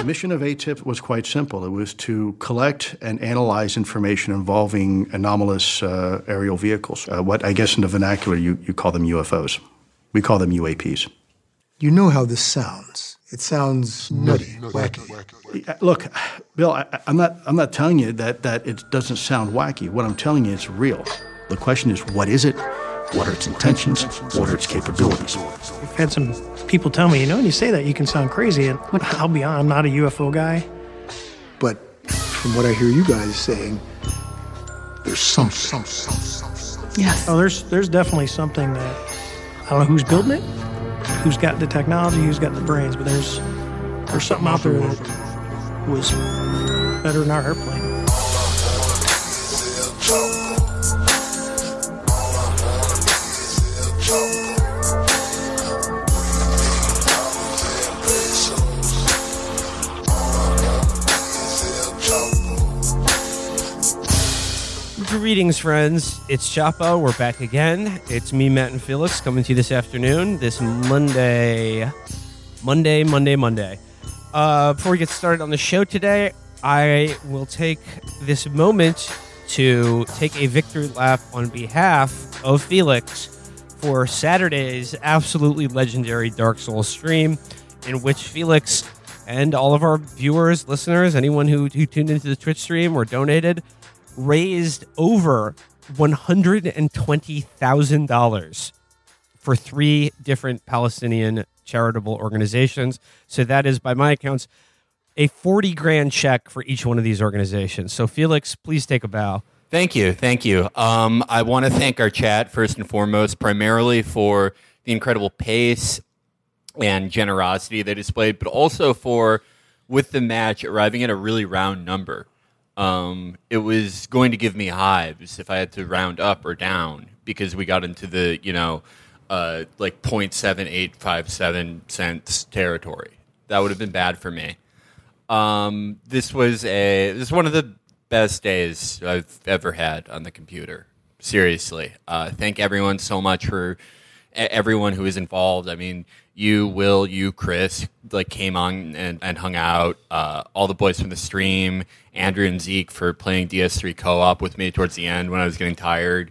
The mission of ATIP was quite simple. It was to collect and analyze information involving anomalous uh, aerial vehicles. Uh, what I guess in the vernacular you, you call them UFOs. We call them UAPs. You know how this sounds. It sounds nutty, wacky. Uh, Look, Bill, I, I'm not. I'm not telling you that that it doesn't sound wacky. What I'm telling you, it's real. The question is, what is it? What are its intentions? What are its capabilities? I've had some people tell me, you know, when you say that, you can sound crazy. And I'll be honest, I'm not a UFO guy. But from what I hear you guys saying, there's some, some, some, some, some. Yes. Oh, there's there's definitely something that I don't know who's building it, who's got the technology, who's got the brains, but there's there's something out there that was better than our airplane. Greetings, friends. It's Chapo. We're back again. It's me, Matt, and Felix coming to you this afternoon, this Monday, Monday, Monday, Monday. Uh, before we get started on the show today, I will take this moment to take a victory lap on behalf of Felix for Saturday's absolutely legendary Dark Souls stream, in which Felix and all of our viewers, listeners, anyone who, who tuned into the Twitch stream or donated, raised over $120,000 for three different Palestinian charitable organizations. So that is, by my accounts, a 40 grand check for each one of these organizations. So, Felix, please take a bow. Thank you, thank you. Um, I want to thank our chat first and foremost, primarily for the incredible pace and generosity they displayed, but also for with the match arriving at a really round number. Um, it was going to give me hives if I had to round up or down because we got into the you know uh, like 0.7857 cents territory. That would have been bad for me. Um, this was a this is one of the best days I've ever had on the computer. Seriously, uh, thank everyone so much for everyone who is involved. I mean, you, Will, you, Chris, like came on and, and hung out. Uh, all the boys from the stream, Andrew and Zeke for playing DS3 co-op with me towards the end when I was getting tired.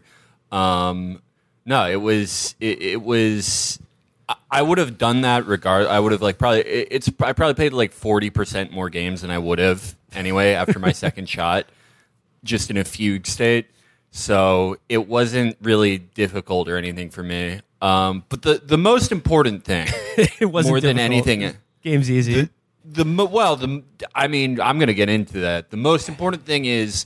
Um, no, it was it, it was. I- I would have done that regard. I would have like probably it- it's. I probably played like forty percent more games than I would have anyway after my second shot, just in a fugue state. So it wasn't really difficult or anything for me. Um, but the the most important thing, it wasn't more than difficult. anything, Game's easy. the mo- well, the I mean, I'm going to get into that. The most important thing is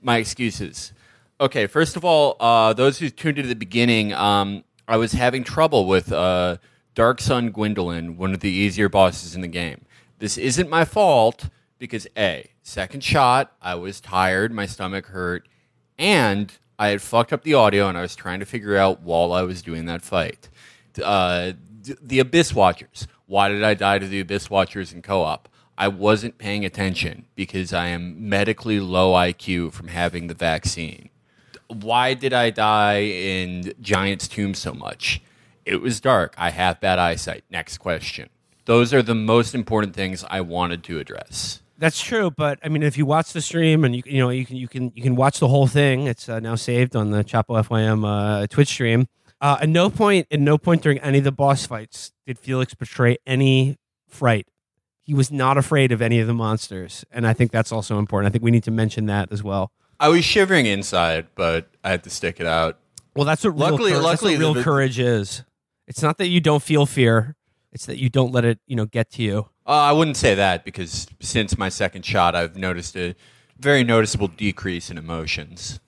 my excuses. Okay, first of all, uh, those who tuned in at the beginning, um, I was having trouble with uh, Dark Sun Gwyndolin, one of the easier bosses in the game. This isn't my fault because a second shot, I was tired, my stomach hurt, and I had fucked up the audio, and I was trying to figure out while I was doing that fight. Uh, the Abyss Watchers. Why did I die to the Abyss Watchers in co-op? I wasn't paying attention because I am medically low IQ from having the vaccine. Why did I die in Giant's Tomb so much? It was dark. I have bad eyesight. Next question. Those are the most important things I wanted to address. That's true, but I mean, if you watch the stream and you you know you can you can you can watch the whole thing. It's uh, now saved on the Chapo FYM uh, Twitch stream. Uh, at no point, at no point during any of the boss fights did Felix portray any fright. He was not afraid of any of the monsters, and I think that's also important. I think we need to mention that as well. I was shivering inside, but I had to stick it out. Well, that's what real, Luckily- that's luckily what real the- courage is. It's not that you don't feel fear; it's that you don't let it, you know, get to you. Uh, I wouldn't say that because since my second shot, I've noticed a very noticeable decrease in emotions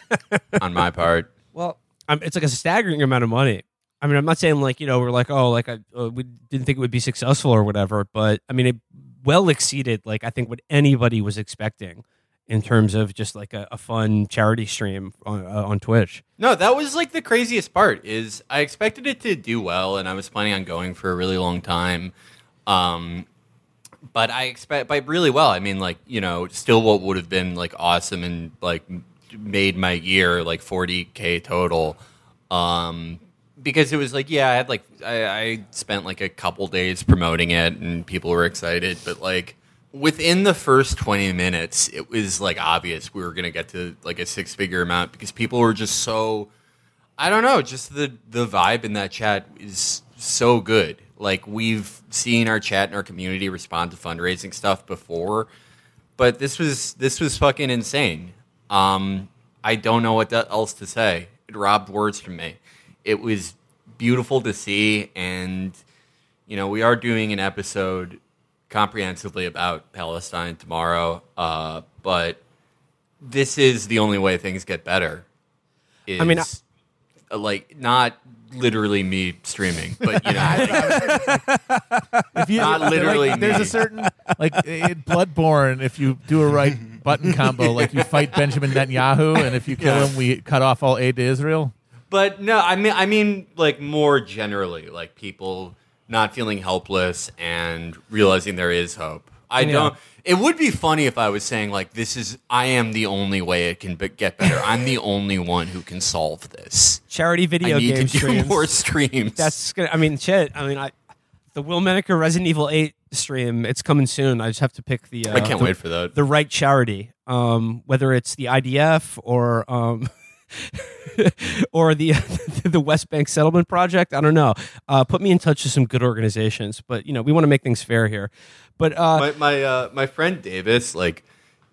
on my part. Well, um, it's like a staggering amount of money. I mean, I'm not saying like you know we're like oh like I uh, we didn't think it would be successful or whatever, but I mean it well exceeded like I think what anybody was expecting in terms of just like a, a fun charity stream on, uh, on Twitch. No, that was like the craziest part. Is I expected it to do well, and I was planning on going for a really long time. Um, but I expect by really well. I mean, like you know, still what would have been like awesome and like made my year like 40k total. Um, because it was like yeah, I had like I, I spent like a couple days promoting it, and people were excited, but like within the first 20 minutes, it was like obvious we were going to get to like a six figure amount because people were just so, I don't know, just the, the vibe in that chat is so good. Like we've seen our chat and our community respond to fundraising stuff before, but this was, this was fucking insane. Um, I don't know what else to say. It robbed words from me. It was beautiful to see and you know, we are doing an episode comprehensively about Palestine tomorrow, uh, but this is the only way things get better. Is, I mean, uh, like not literally me streaming, but you know, If you, Not literally like, there's me. a certain like in Bloodborne. If you do a right button combo, like you fight Benjamin Netanyahu, and if you kill Yeah. him, we cut off all aid to Israel. but no, I mean, I mean, like more generally, like people not feeling helpless and realizing there is hope. I Yeah. don't. It would be funny if I was saying like, "This is I am the only way it can be- get better. I'm the only one who can solve this." Charity video I need game to do streams. more streams. That's gonna. I mean, shit. I mean, I the Will Menaker Resident Evil Eight stream. It's coming soon. I just have to pick the. Uh, I can't the, wait for that. the right charity. Um, whether it's the IDF or um, or the the West Bank Settlement Project. I don't know. Uh, put me in touch with some good organizations. But you know, we want to make things fair here. But uh, my my uh, my friend Davis like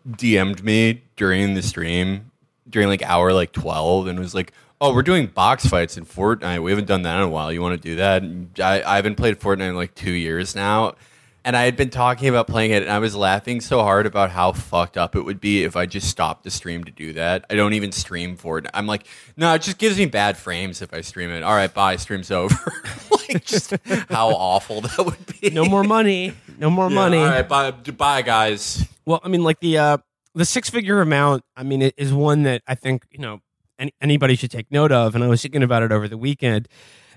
DM'd me during the stream during like hour like twelve and was like, "Oh, we're doing box fights in Fortnite. We haven't done that in a while. You want to do that?" And I I haven't played Fortnite in like two years now. And I had been talking about playing it, and I was laughing so hard about how fucked up it would be if I just stopped the stream to do that. I don't even stream for it. I'm like, no, it just gives me bad frames if I stream it. All right, bye, stream's over. like, just how awful that would be. no more money. No more Yeah, money. All right, bye, bye, guys. Well, I mean, like the uh, the six figure amount. I mean, it is one that I think you know any, anybody should take note of. And I was thinking about it over the weekend,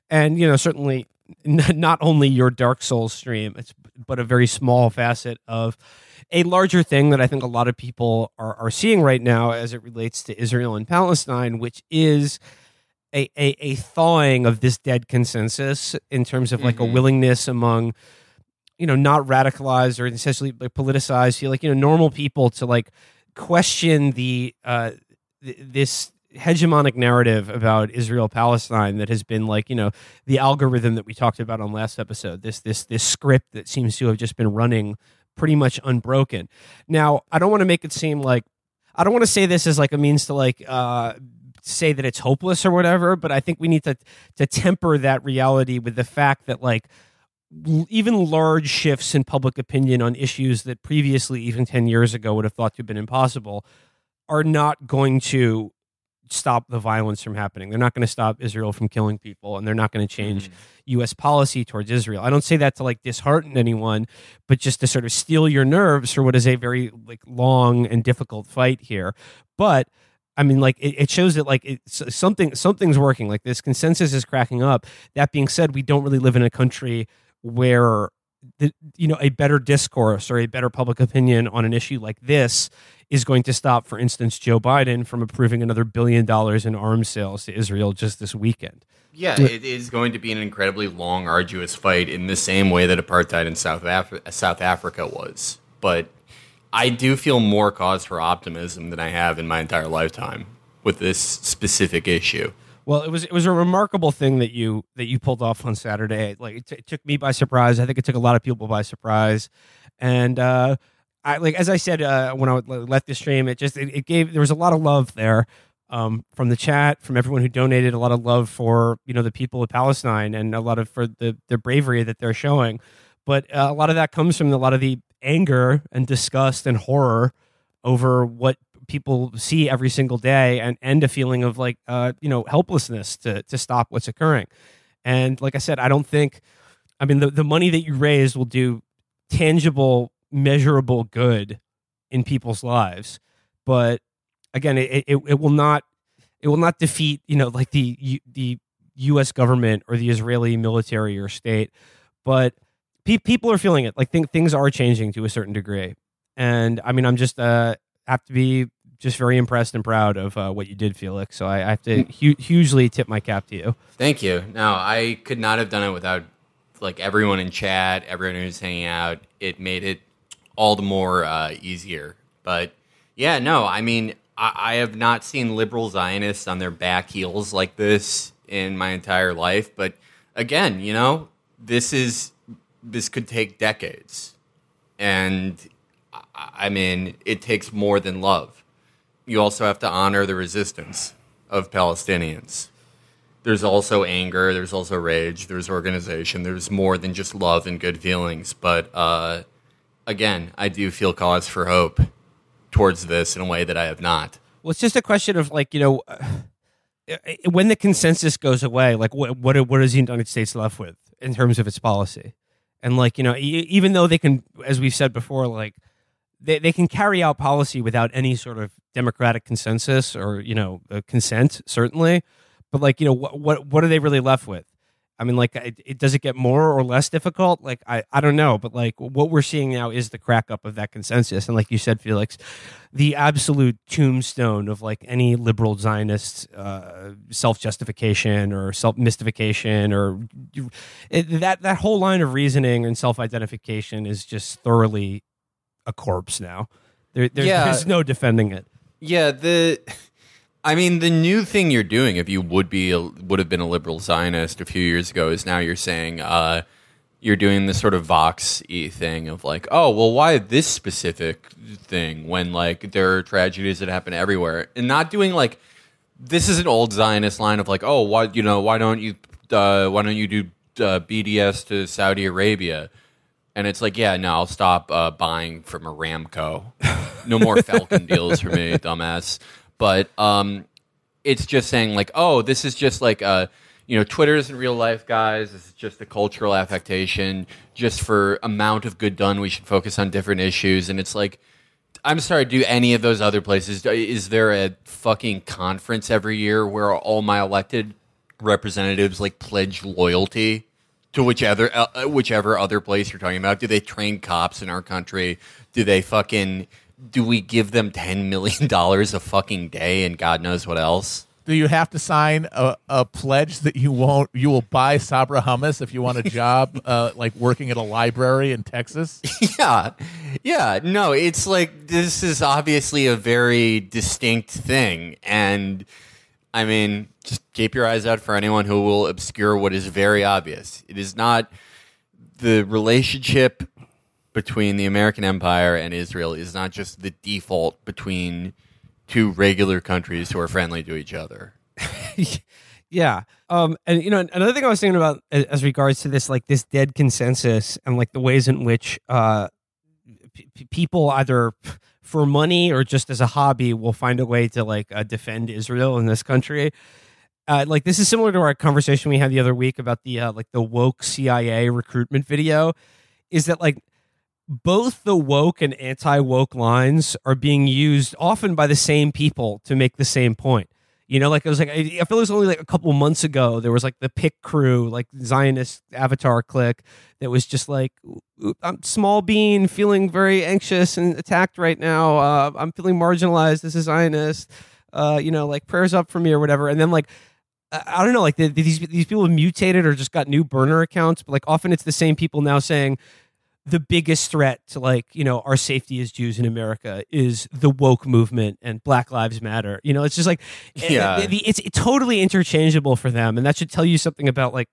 and you know, certainly not only your Dark Souls stream, it's but a very small facet of a larger thing that I think a lot of people are are seeing right now as it relates to Israel and Palestine, which is. A, a, a thawing of this dead consensus in terms of like a Mhm. willingness among you know not radicalized or essentially like politicized feel like you know normal people to like question the uh th- this hegemonic narrative about Israel Palestine that has been like you know the algorithm that we talked about on last episode this this this script that seems to have just been running pretty much unbroken. Now i don't want to make it seem like i don't want to say this as like a means to like uh say that it's hopeless or whatever but i think we need to to temper that reality with the fact that like even large shifts in public opinion on issues that previously, even 10 years ago, would have thought to have been impossible, are not going to stop the violence from happening. They're not going to stop Israel from killing people, and they're not going to change mm. U.S. policy towards Israel. I don't say that to like dishearten anyone, but just to sort of steel your nerves for what is a very like long and difficult fight here. But I mean, like it, it shows that like something something's working. Like this consensus is cracking up. That being said, we don't really live in a country where the, you know a better discourse or a better public opinion on an issue like this is going to stop, for instance, Joe Biden from approving another billion dollars in arms sales to Israel just this weekend. Yeah, it is going to be an incredibly long, arduous fight in the same way that apartheid in South, Af- South Africa was. But I do feel more cause for optimism than I have in my entire lifetime with this specific issue. Well, it was it was a remarkable thing that you that you pulled off on Saturday. Like it, t- it took me by surprise. I think it took a lot of people by surprise, and uh, I like as I said uh, when I let the stream, it just it, it gave there was a lot of love there um, from the chat, from everyone who donated, a lot of love for you know the people of Palestine, and a lot of for the the bravery that they're showing. But uh, a lot of that comes from a lot of the anger and disgust and horror over what people see every single day and and a feeling of like uh you know helplessness to to stop what's occurring and like i said i don't think i mean the, the money that you raise will do tangible measurable good in people's lives but again it, it, it will not it will not defeat you know like the U- the us government or the israeli military or state but pe- people are feeling it like th- things are changing to a certain degree and i mean i'm just uh have to be just very impressed and proud of uh, what you did, Felix. So I, I have to hu- hugely tip my cap to you. Thank you. No, I could not have done it without like everyone in chat, everyone who's hanging out. It made it all the more uh, easier. But yeah, no, I mean, I, I have not seen liberal Zionists on their back heels like this in my entire life. But again, you know, this is this could take decades, and I, mean, it takes more than love. You also have to honor the resistance of Palestinians there's also anger, there's also rage, there's organization, there's more than just love and good feelings. But uh, again, I do feel cause for hope towards this in a way that I have not. Well, it's just a question of like you know, when the consensus goes away, like what what what is the United States left with in terms of its policy? And like you know, even though they can, as we've said before, like they they can carry out policy without any sort of democratic consensus or you know uh, consent, certainly. But like you know, what what what are they really left with? I mean, like, it, it, does it get more or less difficult? Like, I, I don't know, but like, what we're seeing now is the crack up of that consensus, and like you said, Felix, the absolute tombstone of like any liberal Zionist uh, self justification or self mystification or it, that that whole line of reasoning and self identification is just thoroughly a corpse now. There, Yeah. There's no defending it. Yeah, the I mean, the new thing you're doing, if you would be a, would have been a liberal Zionist a few years ago, is now you're saying uh, you're doing this sort of Vox y thing of like, oh, well, why this specific thing when like there are tragedies that happen everywhere, and not doing like this is an old Zionist line of like, oh, why you know why don't you uh, why don't you do uh, BDS to Saudi Arabia? And it's like, yeah, no, I'll stop uh, buying from Aramco. No more Falcon deals for me, dumbass. But um, it's just saying like, oh, this is just like uh, you know, Twitter isn't real life, guys. This is just a cultural affectation. Just for amount of good done, we should focus on different issues. And it's like, I'm sorry, do any of those other places? Is there a fucking conference every year where all my elected representatives like pledge loyalty to whichever uh, whichever other place you're talking about? Do they train cops in our country? Do they fucking do we give them ten million dollars a fucking day and God knows what else? Do you have to sign a, a pledge that you won't you will buy Sabra hummus if you want a job uh, like working at a library in Texas? yeah yeah no it's like this is obviously a very distinct thing and i mean just keep your eyes out for anyone who will obscure what is very obvious it is not the relationship between the american empire and israel is not just the default between two regular countries who are friendly to each other yeah. Um, and you know, another thing I was thinking about as, as regards to this, like this dead consensus and like the ways in which uh, p- people either for money or just as a hobby will find a way to like uh, defend Israel in this country. Uh, like this is similar to our conversation we had the other week about the uh, like the woke CIA recruitment video. Is that like both the woke and anti woke lines are being used often by the same people to make the same point. You know, like it was like I feel it was only like a couple months ago there was like the pick crew, like Zionist avatar click that was just like I'm small bean, feeling very anxious and attacked right now. Uh, I'm feeling marginalized. This is Zionist. Uh, you know, like prayers up for me or whatever. And then like I don't know, like the, these these people have mutated or just got new burner accounts, but like often it's the same people now saying the biggest threat to like you know our safety as Jews in America is the woke movement and Black Lives Matter. You know, it's just like Yeah. the- the- it's totally interchangeable for them, and that should tell you something about like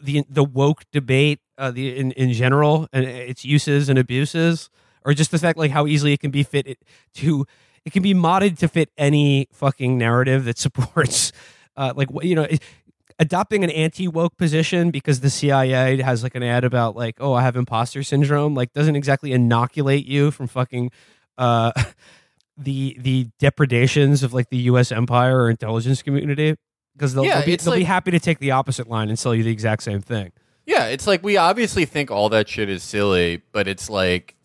the the woke debate uh, the in in general and its uses and abuses, or just the fact like how easily it can be fit to it can be modded to fit any fucking narrative that supports uh, like what you know. Adopting an anti woke position because the CIA has like an ad about like oh I have imposter syndrome like doesn't exactly inoculate you from fucking uh the the depredations of like the U.S. empire or intelligence community because they'll, Yeah, they'll, be, they'll be happy to take the opposite line and sell you the exact same thing. Yeah, it's like we obviously think all that shit is silly, but it's like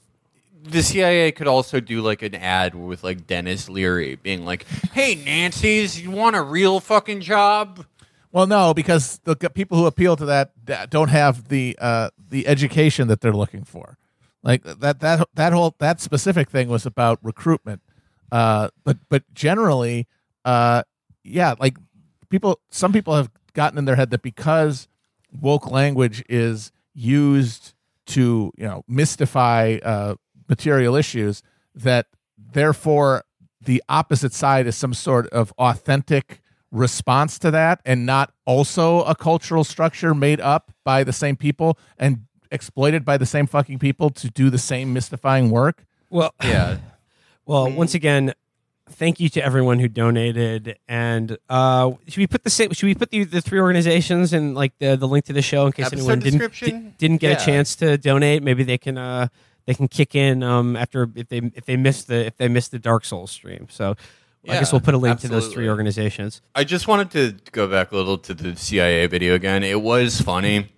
the CIA could also do like an ad with like Denis Leary being like, "Hey Nancy's, you want a real fucking job?" Well, no, because the people who appeal to that don't have the uh, the education that they're looking for. Like that that that whole that specific thing was about recruitment. Uh, but but generally, uh, yeah, like people, some people have gotten in their head that because woke language is used to you know mystify uh, material issues that therefore the opposite side is some sort of authentic response to that and not also a cultural structure made up by the same people and exploited by the same fucking people to do the same mystifying work. Well, Yeah. Well, once again, thank you to everyone who donated. And uh, should we put the same? Should we put the, the three organizations and like the, the link to the show in case Episode anyone didn't description? di- didn't get Yeah. a chance to donate? Maybe they can uh, they can kick in um, after if they if they missed the if they missed the Dark Souls stream. So I guess we'll put a link to those three organizations. I just wanted to go back a little to the CIA video again. It was funny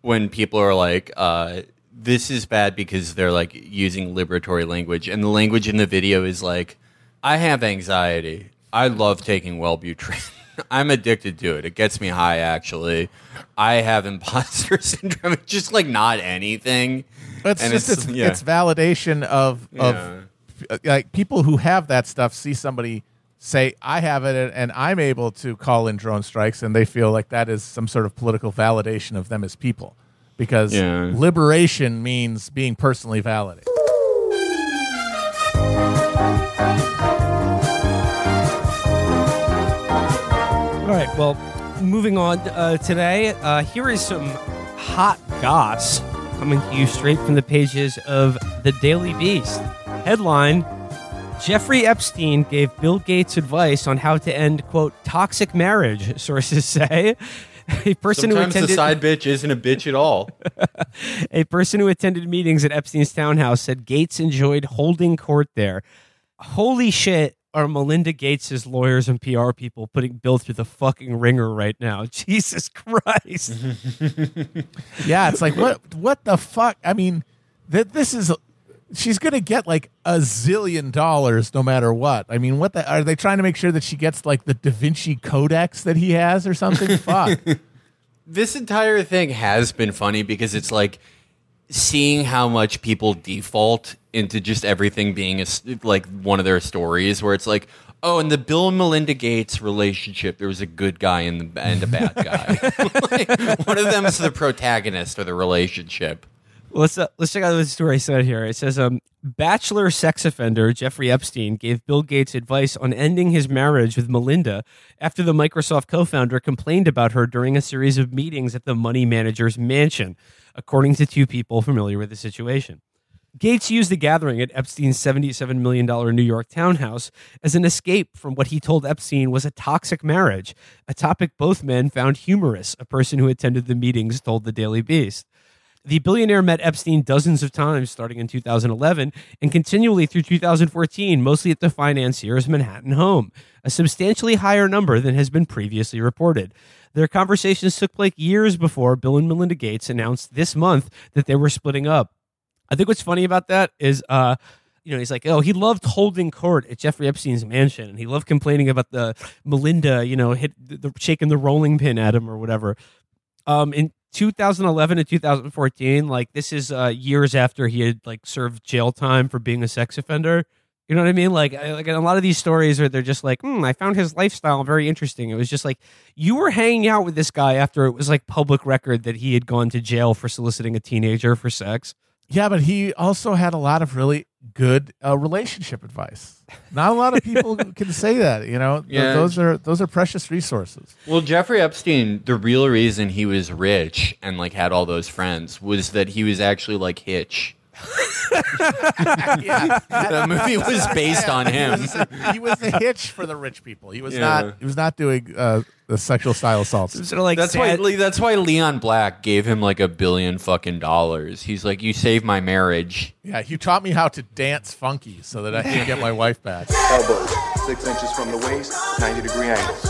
when people are like, uh, this is bad because they're like using liberatory language. And the language in the video is like, I have anxiety. I love taking Wellbutrin. I'm addicted to it. It gets me high, actually. I have imposter syndrome. It's just like not anything. It's And just it's- it's, yeah. it's validation of of uh, like people who have that stuff see somebody say I have it and I'm able to call in drone strikes and they feel like that is some sort of political validation of them as people because Yeah. liberation means being personally validated. All right. Well, moving on uh, today, uh, here is some hot goss coming to you straight from the pages of the Daily Beast. Headline Jeffrey Epstein gave Bill Gates advice on how to end, quote, toxic marriage, sources say. A person Sometimes who the side bitch isn't a bitch at all. a person who attended meetings at Epstein's townhouse said Gates enjoyed holding court there. Holy shit, are Melinda Gates' lawyers and PR people putting Bill through the fucking ringer right now? Jesus Christ. Yeah, it's like what what the fuck? I mean, that this is she's going to get like a zillion dollars no matter what. I mean, what the are they trying to make sure that she gets like the Da Vinci Codex that he has or something? fuck. this entire thing has been funny because it's like seeing how much people default into just everything being a like one of their stories where it's like oh in the bill and melinda gates relationship there was a good guy and, the, and a bad guy like, one of them is the protagonist of the relationship Let's uh, let's check out the story I said here. It says, um, bachelor sex offender Jeffrey Epstein gave Bill Gates advice on ending his marriage with Melinda after the Microsoft co-founder complained about her during a series of meetings at the money manager's mansion, according to two people familiar with the situation. Gates used the gathering at Epstein's $77 million New York townhouse as an escape from what he told Epstein was a toxic marriage, a topic both men found humorous, a person who attended the meetings told the Daily Beast. The billionaire met Epstein dozens of times starting in 2011 and continually through 2014, mostly at the financier's Manhattan home, a substantially higher number than has been previously reported. Their conversations took place years before Bill and Melinda Gates announced this month that they were splitting up. I think what's funny about that is, uh, you know, he's like, oh, he loved holding court at Jeffrey Epstein's mansion, and he loved complaining about the Melinda, you know, hit the, the shaking the rolling pin at him or whatever. Um, in 2011 to 2014, like this is uh, years after he had like served jail time for being a sex offender. You know what I mean? Like, I- like a lot of these stories where they're just like, hmm, I found his lifestyle very interesting. It was just like you were hanging out with this guy after it was like public record that he had gone to jail for soliciting a teenager for sex. Yeah, but he also had a lot of really good uh, relationship advice. Not a lot of people can say that. You know, Th- Yeah. those are those are precious resources. well jeffrey epstein the real reason he was rich and like had all those friends was that he was actually like hitch yeah, the movie was based on him he was a hitch for the rich people. He was Yeah. not. He was not doing uh, the sexual style assaults. Sort of like That's sad- why. That's why Leon Black gave him like a billion fucking dollars. He's like, you saved my marriage. Yeah, he taught me how to dance funky so that I can get my wife back. Elbows, six inches from the waist, 90 degree angles.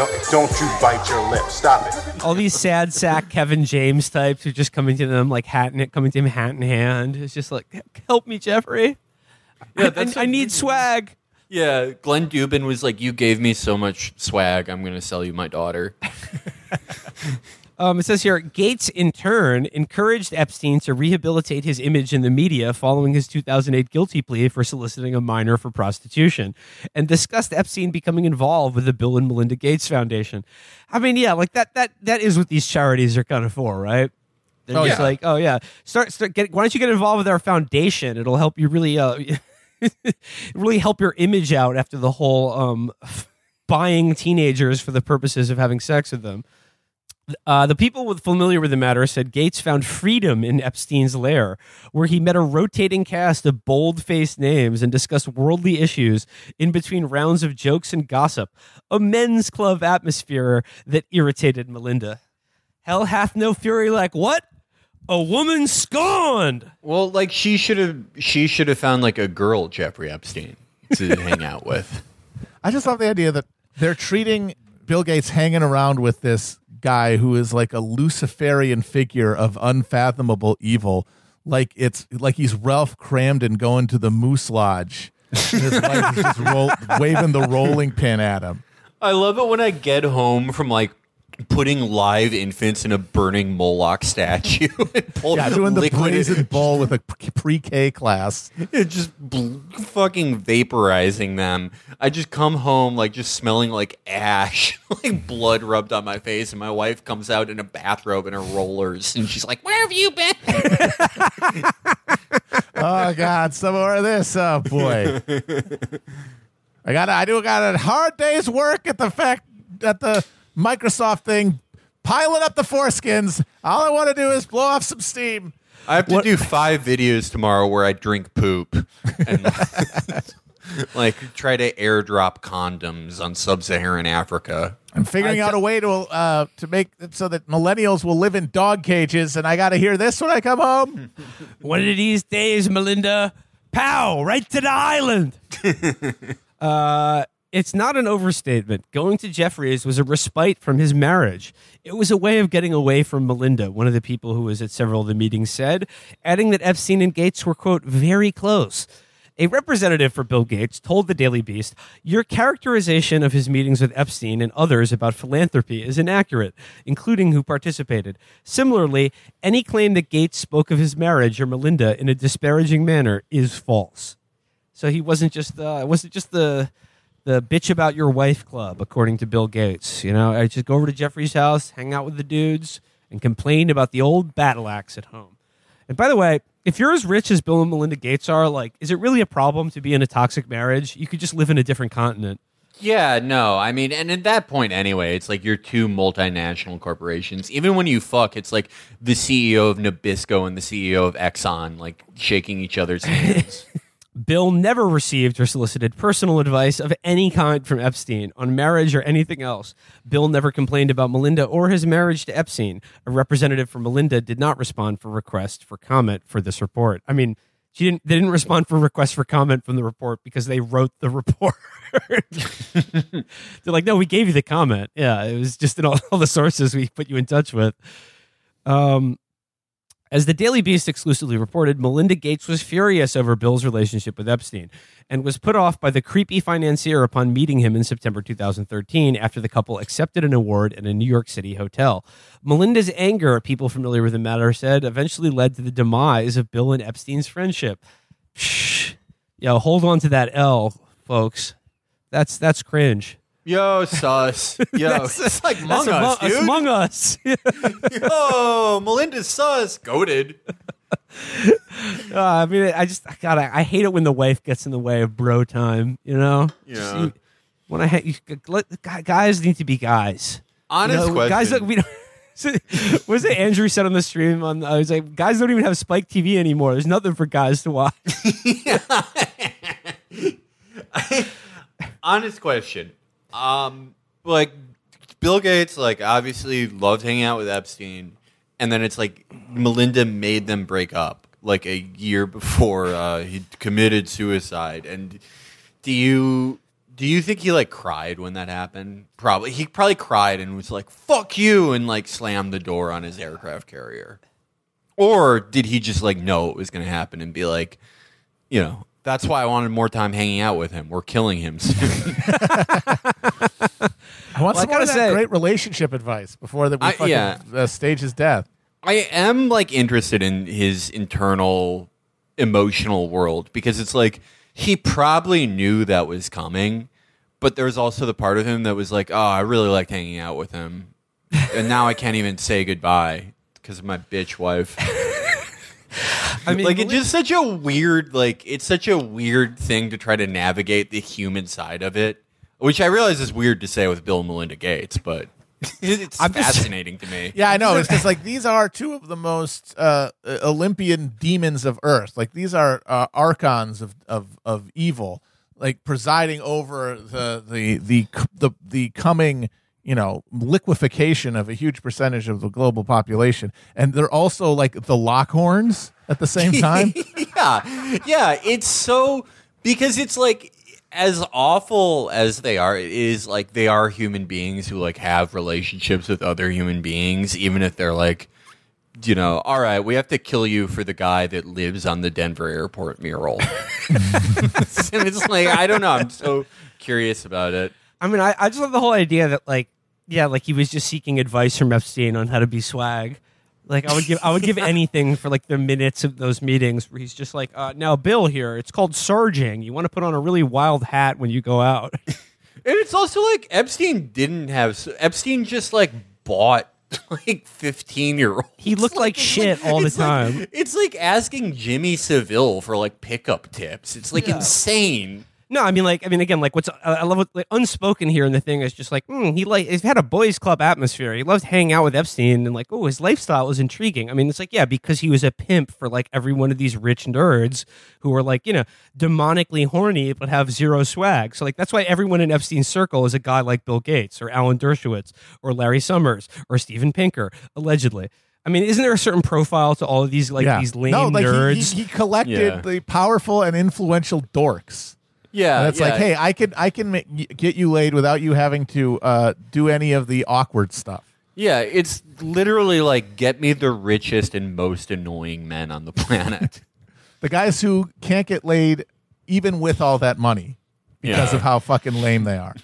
Don't, don't you bite your lip. Stop it. all these sad sack Kevin James types are just coming to them like hat in coming to him hat in hand. It's just like, help me, Jeffrey. Yeah, I, that's I need swag. Yeah, Glenn Dubin was like, you gave me so much swag. I'm gonna sell you my daughter. Um, it says here Gates, in turn, encouraged Epstein to rehabilitate his image in the media following his 2008 guilty plea for soliciting a minor for prostitution, and discussed Epstein becoming involved with the Bill and Melinda Gates Foundation. I mean, yeah, like that that that is what these charities are kind of for, right? They're Oh, just yeah. like, oh yeah, start start get. Why don't you get involved with our foundation? It'll help you really, uh, really help your image out after the whole um, buying teenagers for the purposes of having sex with them. Uh, the people with familiar with the matter said Gates found freedom in Epstein's lair, where he met a rotating cast of bold-faced names and discussed worldly issues in between rounds of jokes and gossip. A men's club atmosphere that irritated Melinda. Hell hath no fury like what? A woman scorned. Well, like she should have she should have found like a girl Jeffrey Epstein to hang out with. I just love the idea that they're treating Bill Gates hanging around with this guy who is like a Luciferian figure of unfathomable evil, like it's like he's Ralph Kramden going to the Moose Lodge. His wife is just roll, waving the rolling pin at him. I love it when I get home from like putting live infants in a burning Moloch statue and pull Yeah, doing the brazen bull with a pre-K class. It's just bl- fucking vaporizing them. I just come home like just smelling like ash, like blood rubbed on my face, and my wife comes out in a bathrobe and her rollers, and she's like, "Where have you been?" Oh God, some more of this. Oh boy. I got I do got a hard day's work at the fact at the Microsoft thing, piling up the foreskins. All I want to do is blow off some steam. I have to do five videos tomorrow where I drink poop and like try to airdrop condoms on sub-Saharan Africa. I'm figuring I out t- a way to uh, to make it so that millennials will live in dog cages, and I got to hear this when I come home. One of these days, Melinda, pow, right to the island. uh, it's not an overstatement. Going to Jeffrey's was a respite from his marriage. It was a way of getting away from Melinda, one of the people who was at several of the meetings said, adding that Epstein and Gates were, quote, very close. A representative for Bill Gates told the Daily Beast, Your characterization of his meetings with Epstein and others about philanthropy is inaccurate, including who participated. Similarly, any claim that Gates spoke of his marriage or Melinda in a disparaging manner is false. So he wasn't just the wasn't just the the bitch about your wife club, according to Bill Gates. You know, I just go over to Jeffrey's house, hang out with the dudes, and complain about the old battle axe at home. And by the way, if you're as rich as Bill and Melinda Gates are, like, is it really a problem to be in a toxic marriage? You could just live in a different continent. Yeah, no, I mean, and at that point anyway, it's like you're two multinational corporations. Even when you fuck, it's like the CEO of Nabisco and the CEO of Exxon, like shaking each other's hands. Bill never received or solicited personal advice of any kind from Epstein on marriage or anything else. Bill never complained about Melinda or his marriage to Epstein. A representative for Melinda did not respond for request for comment for this report. I mean, she didn't. They didn't respond for request for comment from the report because they wrote the report. They're like, no, we gave you the comment. Yeah, it was just in all, all the sources we put you in touch with. Um, as the Daily Beast exclusively reported, Melinda Gates was furious over Bill's relationship with Epstein and was put off by the creepy financier upon meeting him in September 2013 after the couple accepted an award in a New York City hotel. Melinda's anger, people familiar with the matter said, eventually led to the demise of Bill and Epstein's friendship. Shh. Yo, hold on to that L, folks. That's that's cringe. Yo, sus. Yo, it's like among us, dude. among us. Yo, Melinda's sus. Goaded. Uh, I mean, I just God, I, I hate it when the wife gets in the way of bro time. You know, Just Yeah. you- when I ha- you, let, gu- guys need to be guys. Honest You know, question. Guys, look, we don't. what was it Andrew said on the stream? On I was like, guys don't even have Spike TV anymore. There's nothing for guys to watch. honest question. Um, like Bill Gates, like obviously loved hanging out with Epstein, and then it's like Melinda made them break up like a year before uh, he committed suicide. And do you do you think he like cried when that happened? Probably. He probably cried and was like "fuck you" and like slammed the door on his aircraft carrier. Or did he just like know it was going to happen and be like, you know, that's why I wanted more time hanging out with him. We're killing him soon. I want Well, I some more of that say- great relationship advice before that we I- fucking yeah. uh, stage his death. I am like interested in his internal emotional world because it's like he probably knew that was coming, but there was also the part of him that was like, "Oh, I really liked hanging out with him," and now I can't even say goodbye because of my bitch wife. I mean, like it's just such a weird like it's such a weird thing to try to navigate the human side of it which i realize is weird to say with bill and melinda gates but it's I'm just- fascinating to me Yeah, I know. It's just like these are two of the most uh, Olympian demons of Earth. Like these are uh, archons of, of, of evil, like presiding over the the the the the coming you know liquefaction of a huge percentage of the global population, and they're also like the Lockhorns at the same time. yeah yeah it's so because it's like as awful as they are it is like they are human beings who like have relationships with other human beings even if they're like you know all right we have to kill you for the guy that lives on the denver airport mural. And it's like i don't know. I'm so curious about it. I mean, I, I just love the whole idea that like, yeah, like he was just seeking advice from Epstein on how to be swag. Like I would give, I would give anything for like the minutes of those meetings where he's just like, uh, now Bill here, it's called surging. You want to put on a really wild hat when you go out. And it's also like Epstein didn't have Epstein just like bought like 15 year old. He looked like shit all the it's like- time. it's like asking Jimmy Savile for like pickup tips. It's like insane. No, I mean, like, I mean, again, like, what's uh, I love what like, unspoken here in the thing is just like, mm, he like he's had a boys' club atmosphere. He loved hanging out with Epstein, and like, oh, his lifestyle was intriguing. I mean, it's like, yeah, because he was a pimp for like every one of these rich nerds who were like, you know, demonically horny but have zero swag. So like, that's why everyone in Epstein's circle is a guy like Bill Gates or Alan Dershowitz or Larry Summers or Steven Pinker, allegedly. I mean, isn't there a certain profile to all of these like these lame no, like he- nerds? He, he collected Yeah. the powerful and influential dorks. Yeah, And it's like, hey, I can I can make, get you laid without you having to uh, do any of the awkward stuff. yeah, it's literally like get me the richest and most annoying men on the planet. The guys who can't get laid even with all that money because Yeah. of how fucking lame they are.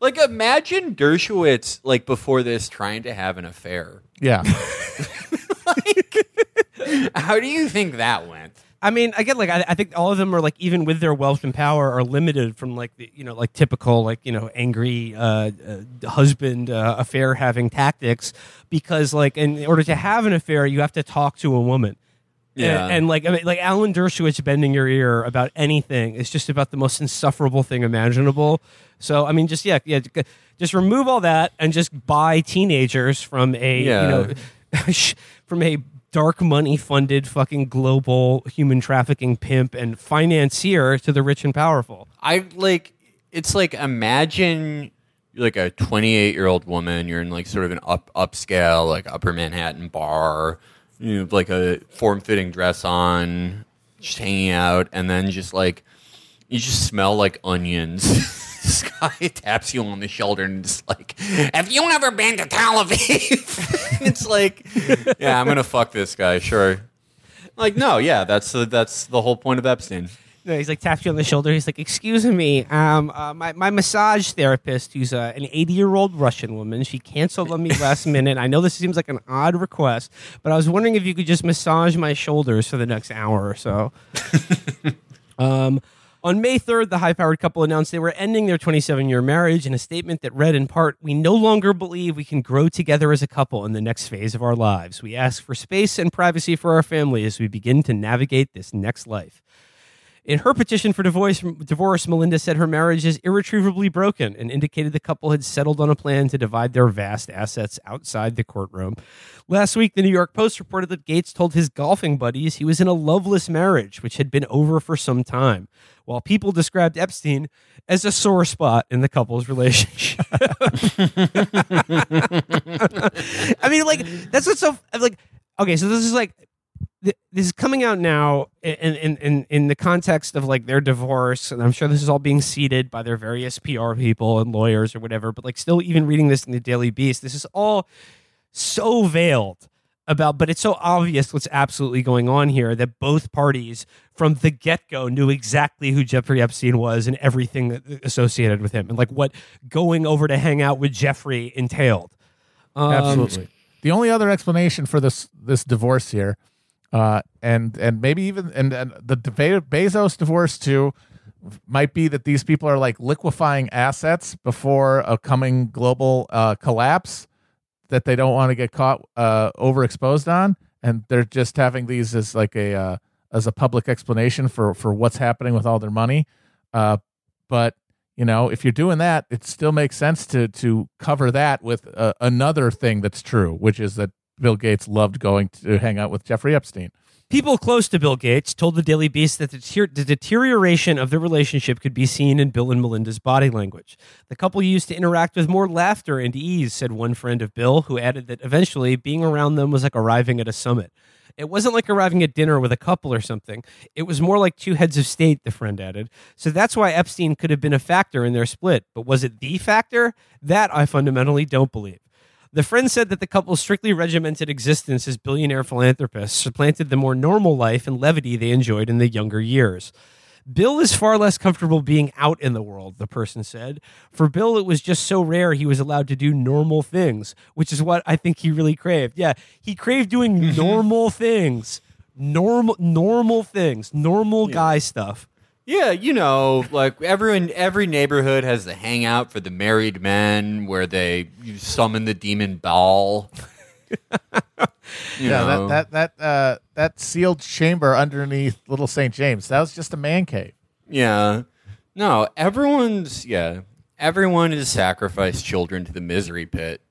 like imagine Dershowitz like before this trying to have an affair. Yeah. like, How do you think that went? I mean, again, like I, I think all of them are like even with their wealth and power are limited from like the you know like typical like you know angry uh, uh, husband uh, affair having tactics because like in order to have an affair you have to talk to a woman. Yeah. And, and, like I mean, like Alan Dershowitz bending your ear about anything is just about the most insufferable thing imaginable. So I mean, just yeah, yeah, just remove all that and just buy teenagers from a Yeah. you know from a dark money funded fucking global human trafficking pimp and financier to the rich and powerful. I like it's like imagine you're like a 28 year old woman. You're in like sort of an up upscale like Upper Manhattan bar. You have like a form fitting dress on, just hanging out, and then just like you just smell like onions. this guy taps you on the shoulder and just like, "Have you never been to Tel Aviv?" it's like, yeah, I'm gonna fuck this guy, sure. Like, no, yeah, that's the that's the whole point of Epstein. No, he's like taps you on the shoulder. He's like, "Excuse me, um, uh, my my massage therapist, who's uh, an eighty year old Russian woman. She canceled on me last minute. I know this seems like an odd request, but I was wondering if you could just massage my shoulders for the next hour or so." um, on May 3rd, the high powered couple announced they were ending their 27 year marriage in a statement that read in part We no longer believe we can grow together as a couple in the next phase of our lives. We ask for space and privacy for our family as we begin to navigate this next life. In her petition for divorce, divorce, Melinda said her marriage is irretrievably broken and indicated the couple had settled on a plan to divide their vast assets outside the courtroom. Last week, the New York Post reported that Gates told his golfing buddies he was in a loveless marriage, which had been over for some time, while people described Epstein as a sore spot in the couple's relationship. I mean, like, that's what's so, like, okay, so this is like, th- this is coming out now in, in in in the context of like their divorce, and I'm sure this is all being seeded by their various PR people and lawyers or whatever. But like, still, even reading this in the Daily Beast, this is all so veiled about, but it's so obvious what's absolutely going on here that both parties from the get go knew exactly who Jeffrey Epstein was and everything associated with him, and like what going over to hang out with Jeffrey entailed. Um, Absolutely. The only other explanation for this this divorce here, uh, and and maybe even and, and the Be- Bezos divorce too, might be that these people are like liquefying assets before a coming global uh, collapse. that they don't want to get caught uh, overexposed on, and they're just having these as like a uh, as a public explanation for for what's happening with all their money. Uh, but you know, if you're doing that, it still makes sense to to cover that with uh, another thing that's true, which is that Bill Gates loved going to hang out with Jeffrey Epstein. People close to Bill Gates told the Daily Beast that the, deter- the deterioration of the relationship could be seen in Bill and Melinda's body language. The couple used to interact with more laughter and ease, said one friend of Bill, who added that eventually being around them was like arriving at a summit. It wasn't like arriving at dinner with a couple or something. It was more like two heads of state, the friend added. So that's why Epstein could have been a factor in their split. But was it the factor? That I fundamentally don't believe. The friend said that the couple's strictly regimented existence as billionaire philanthropists supplanted the more normal life and levity they enjoyed in the younger years. Bill is far less comfortable being out in the world, the person said. For Bill, it was just so rare he was allowed to do normal things, which is what I think he really craved. Yeah, he craved doing mm-hmm. normal things. Normal normal things, normal guy stuff. Yeah, you know, like everyone, every neighborhood has the hangout for the married men where they you summon the demon ball. You Yeah, know. that that that uh, that sealed chamber underneath Little St. James. That was just a man cave. Yeah. No, everyone's yeah. Everyone has sacrificed children to the misery pit.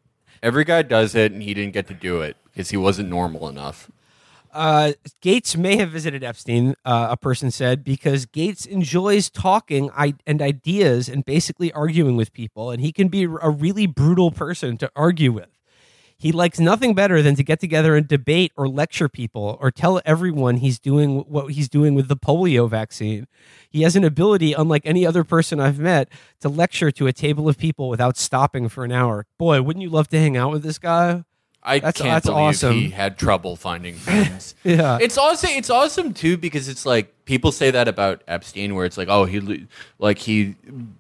Every guy does it, and he didn't get to do it because he wasn't normal enough. Uh, Gates may have visited Epstein, uh, a person said, because Gates enjoys talking I- and ideas and basically arguing with people, and he can be a really brutal person to argue with. He likes nothing better than to get together and debate or lecture people or tell everyone he's doing what he's doing with the polio vaccine. He has an ability, unlike any other person I've met, to lecture to a table of people without stopping for an hour. Boy, wouldn't you love to hang out with this guy? I That's- can't that's believe awesome. he had trouble finding friends. Yeah. it's also it's awesome too because it's like people say that about Epstein, where it's like, oh, he lo- like he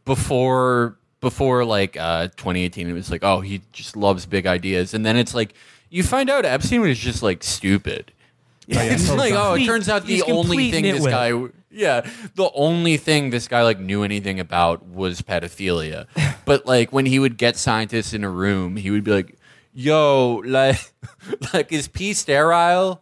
before before like uh, 2018, it was like, oh, he just loves big ideas, and then it's like you find out Epstein was just like stupid. it's like, oh, it turns out the he's only complete thing this nitwit. guy, yeah, the only thing this guy like knew anything about was pedophilia. but like when he would get scientists in a room, he would be like, "Yo, like, like is pee sterile?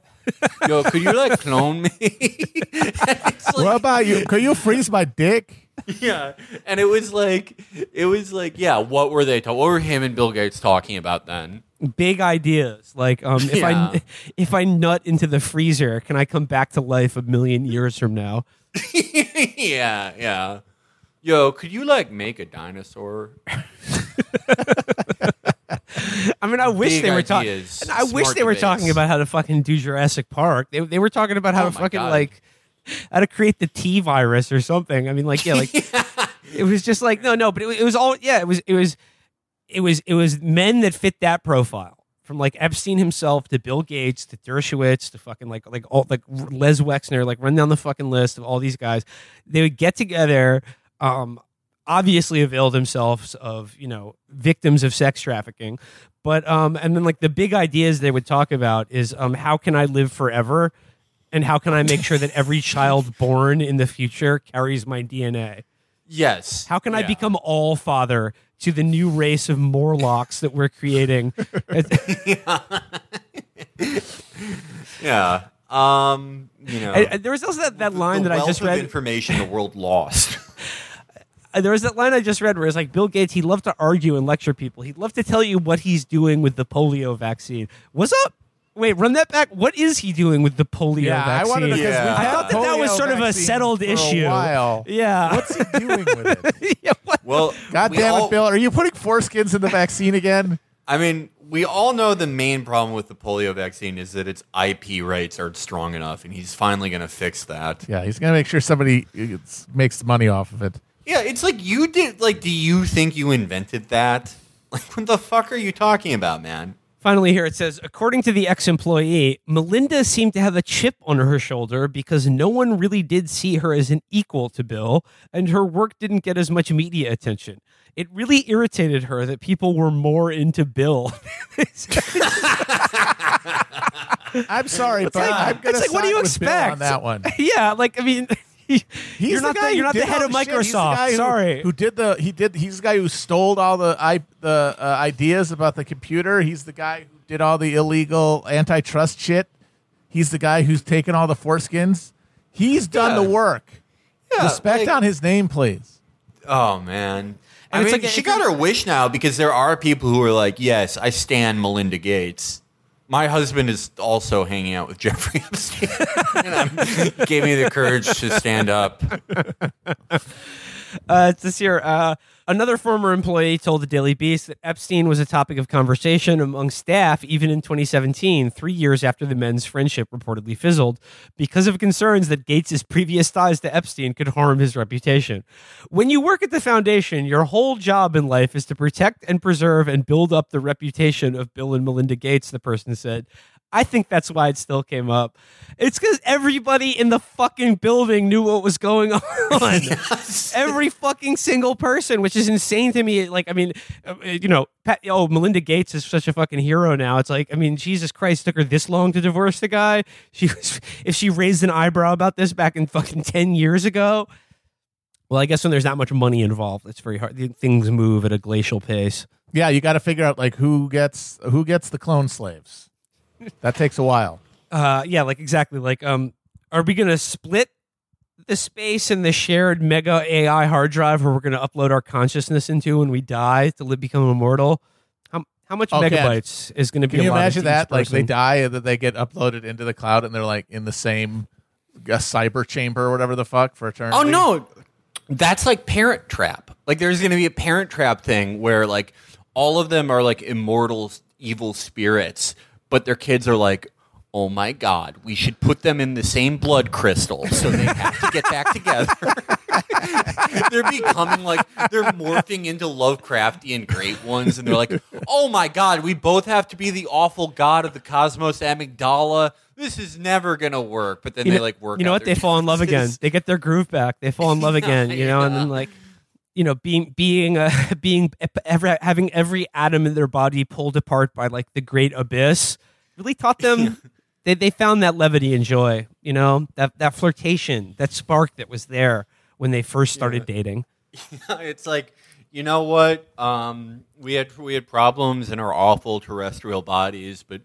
Yo, could you like clone me?" Like- what about you? Could you freeze my dick? yeah, and it was like, it was like, yeah, what were they? Ta- what were him and Bill Gates talking about then? big ideas like um if Yeah. i if i nut into the freezer can i come back to life a million years from now yeah, yeah. Yo, could you like make a dinosaur? I mean i wish Big they were talking i wish they were debates. talking about how to fucking do jurassic park. They, they were talking about how Oh to fucking God. like how to create the t virus or something. I mean like yeah like it was just like no no but it, it was all yeah it was it was it was it was men that fit that profile. From like Epstein himself to Bill Gates to Dershowitz to fucking like like all like Les Wexner like run down the fucking list of all these guys. They would get together um obviously avail themselves of you know victims of sex trafficking but um and then like the big ideas they would talk about is um how can I live forever and how can I make sure that every child born in the future carries my DNA Yes. how can I become all father to the new race of Morlocks that we're creating? Yeah. Um. You know. And- and there was also that, that line the that I just read. Information the world lost. Uh, There was that line I just read where it's like Bill Gates. He loved to argue and lecture people. He'd love to tell you what he's doing with the polio vaccine. What's up? Wait, run that back. What is he doing with the polio Yeah, I vaccine? wanted to. 'cause Yeah. I thought that that was sort of a settled for issue. A while. Yeah. What's he doing with it? yeah, what? well, God we damn all- it, Bill! Are you putting foreskins in the vaccine again? I mean, we all know the main problem with the polio vaccine is that its IP rights aren't strong enough, and he's finally going to fix that. Yeah, he's gonna make sure somebody gets, makes money off of it. Yeah, it's like you did. Like, do you think you invented that? Like, what the fuck are you talking about, man? Finally, here it says, according to the ex employee, Melinda seemed to have a chip on her shoulder because no one really did see her as an equal to Bill, and her work didn't get as much media attention. It really irritated her that people were more into Bill. I'm sorry, but like- I'm gonna it's like, what do you expect? on that one? yeah, like, I mean, He's You're the not the- guy you're not the head all of shit. He's the Microsoft. guy who- Sorry. Who did the he did he's the guy who stole all the i the uh, ideas about the computer. He's the guy who did all the illegal antitrust shit. He's the guy who's taken all the foreskins. He's done Yeah. the work. Yeah, Respect like- on his name, please. Oh man. I And it's mean, like- she got her wish now because there are people who are like, "Yes, I stand Melinda Gates." My husband is also hanging out with Jeffrey Epstein, gave me the courage to stand up. Uh, it's this year, uh, another former employee told the Daily Beast that Epstein was a topic of conversation among staff even in 2017, three years after the men's friendship reportedly fizzled, because of concerns that Gates' previous ties to Epstein could harm his reputation. When you work at the foundation, your whole job in life is to protect and preserve and build up the reputation of Bill and Melinda Gates, the person said. I think that's why it still came up. It's because everybody in the fucking building knew what was going on. Every fucking single person, which is insane to me. Like, I mean, uh, you know, Pat, oh, Melinda Gates is such a fucking hero now. It's like, I mean, Jesus Christ, took her this long to divorce the guy. She was, if she raised an eyebrow about this back in fucking ten years ago. Well, I guess when there's that much money involved, it's very hard. Things move at a glacial pace. Yeah, you got to figure out like who gets who gets the clone slaves. That takes a while. Uh, yeah, like exactly. Like, um, are we gonna split the space in the shared mega AI hard drive where we're gonna upload our consciousness into when we die to live, become immortal? How how much Ken, megabytes is gonna be? Can you allotted imagine to each that? Like they die and then they get uploaded into the cloud and they're like in the same uh, cyber chamber or whatever the fuck for eternity. Oh no, that's like Parent Trap. Like there's going to be a Parent Trap thing where like all of them are like immortal evil spirits, but their kids are like, "Oh my god, we should put them in the same blood crystal so they have to get back together." they're becoming like they're morphing into Lovecraftian great ones, and they're like, "Oh my god, we both have to be the awful god of the cosmos, amygdala." This is never gonna work, but then you they know, like work. You know what? They fall in love again. They get their groove back. They fall in love again. You know, and then like, you know, being being uh, being every, having every atom in their body pulled apart by like the great abyss really taught them. They they found that levity and joy. You know, that that flirtation, that spark that was there when they first started dating. it's like you know what um, we had we had problems in our awful terrestrial bodies but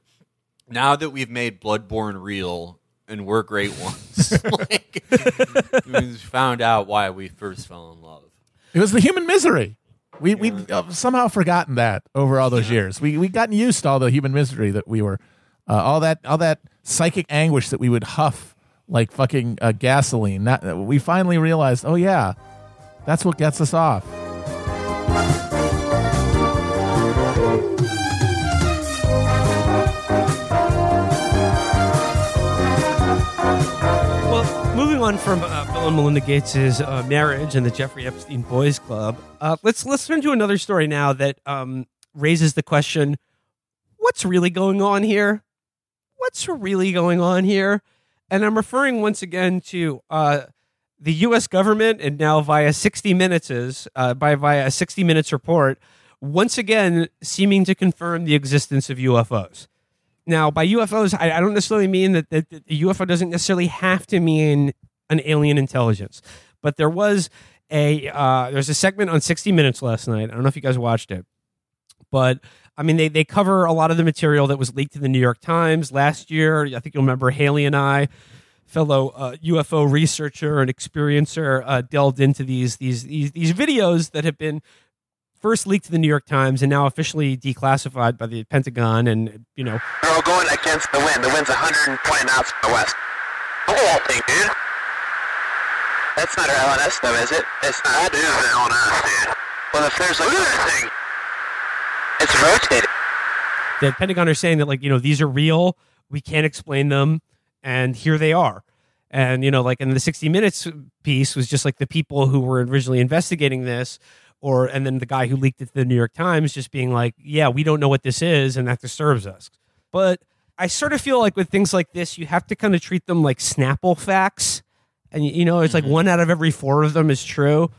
now that we've made bloodborne real and we're great ones like we found out why we first fell in love It was the human misery. We we uh, somehow forgotten that over all those years. We we gotten used to all the human misery that we were, uh, all that all that psychic anguish that we would huff like fucking uh, gasoline. Not, we finally realized, oh yeah, that's what gets us off. Well, moving on from uh, Bill and Melinda Gates' uh, marriage and the Jeffrey Epstein Boys Club, uh, let's let's turn to another story now that um, raises the question: What's really going on here? What's really going on here? And I'm referring once again to uh, the U.S. government, and now via 60 Minutes, uh, by via a 60 Minutes report, once again seeming to confirm the existence of UFOs. Now, by UFOs, I, I don't necessarily mean that the UFO doesn't necessarily have to mean an alien intelligence, but there was a uh, there's a segment on 60 Minutes last night. I don't know if you guys watched it, but I mean they they cover a lot of the material that was leaked to the New York Times last year. I think you'll remember Haley and I, fellow uh, UFO researcher and experiencer, uh, delved into these these these these videos that have been first leaked to the New York Times and now officially declassified by the Pentagon and you know They're all going against the wind. The wind's 120 knots from the west. That thing, dude. That's not our LNS, though, is it? It's not. That is the LNS, dude. Well, if there's like... Look at that thing. It's rotating. the Pentagon are saying that like you know these are real, we can't explain them, and here they are. And you know, like in the 60 Minutes piece was just like the people who were originally investigating this, or and then the guy who leaked it to the New York Times just being like, yeah, we don't know what this is, and that disturbs us. But I sort of feel like with things like this, you have to kind of treat them like Snapple facts, and you know, it's like one out of every four of them is true,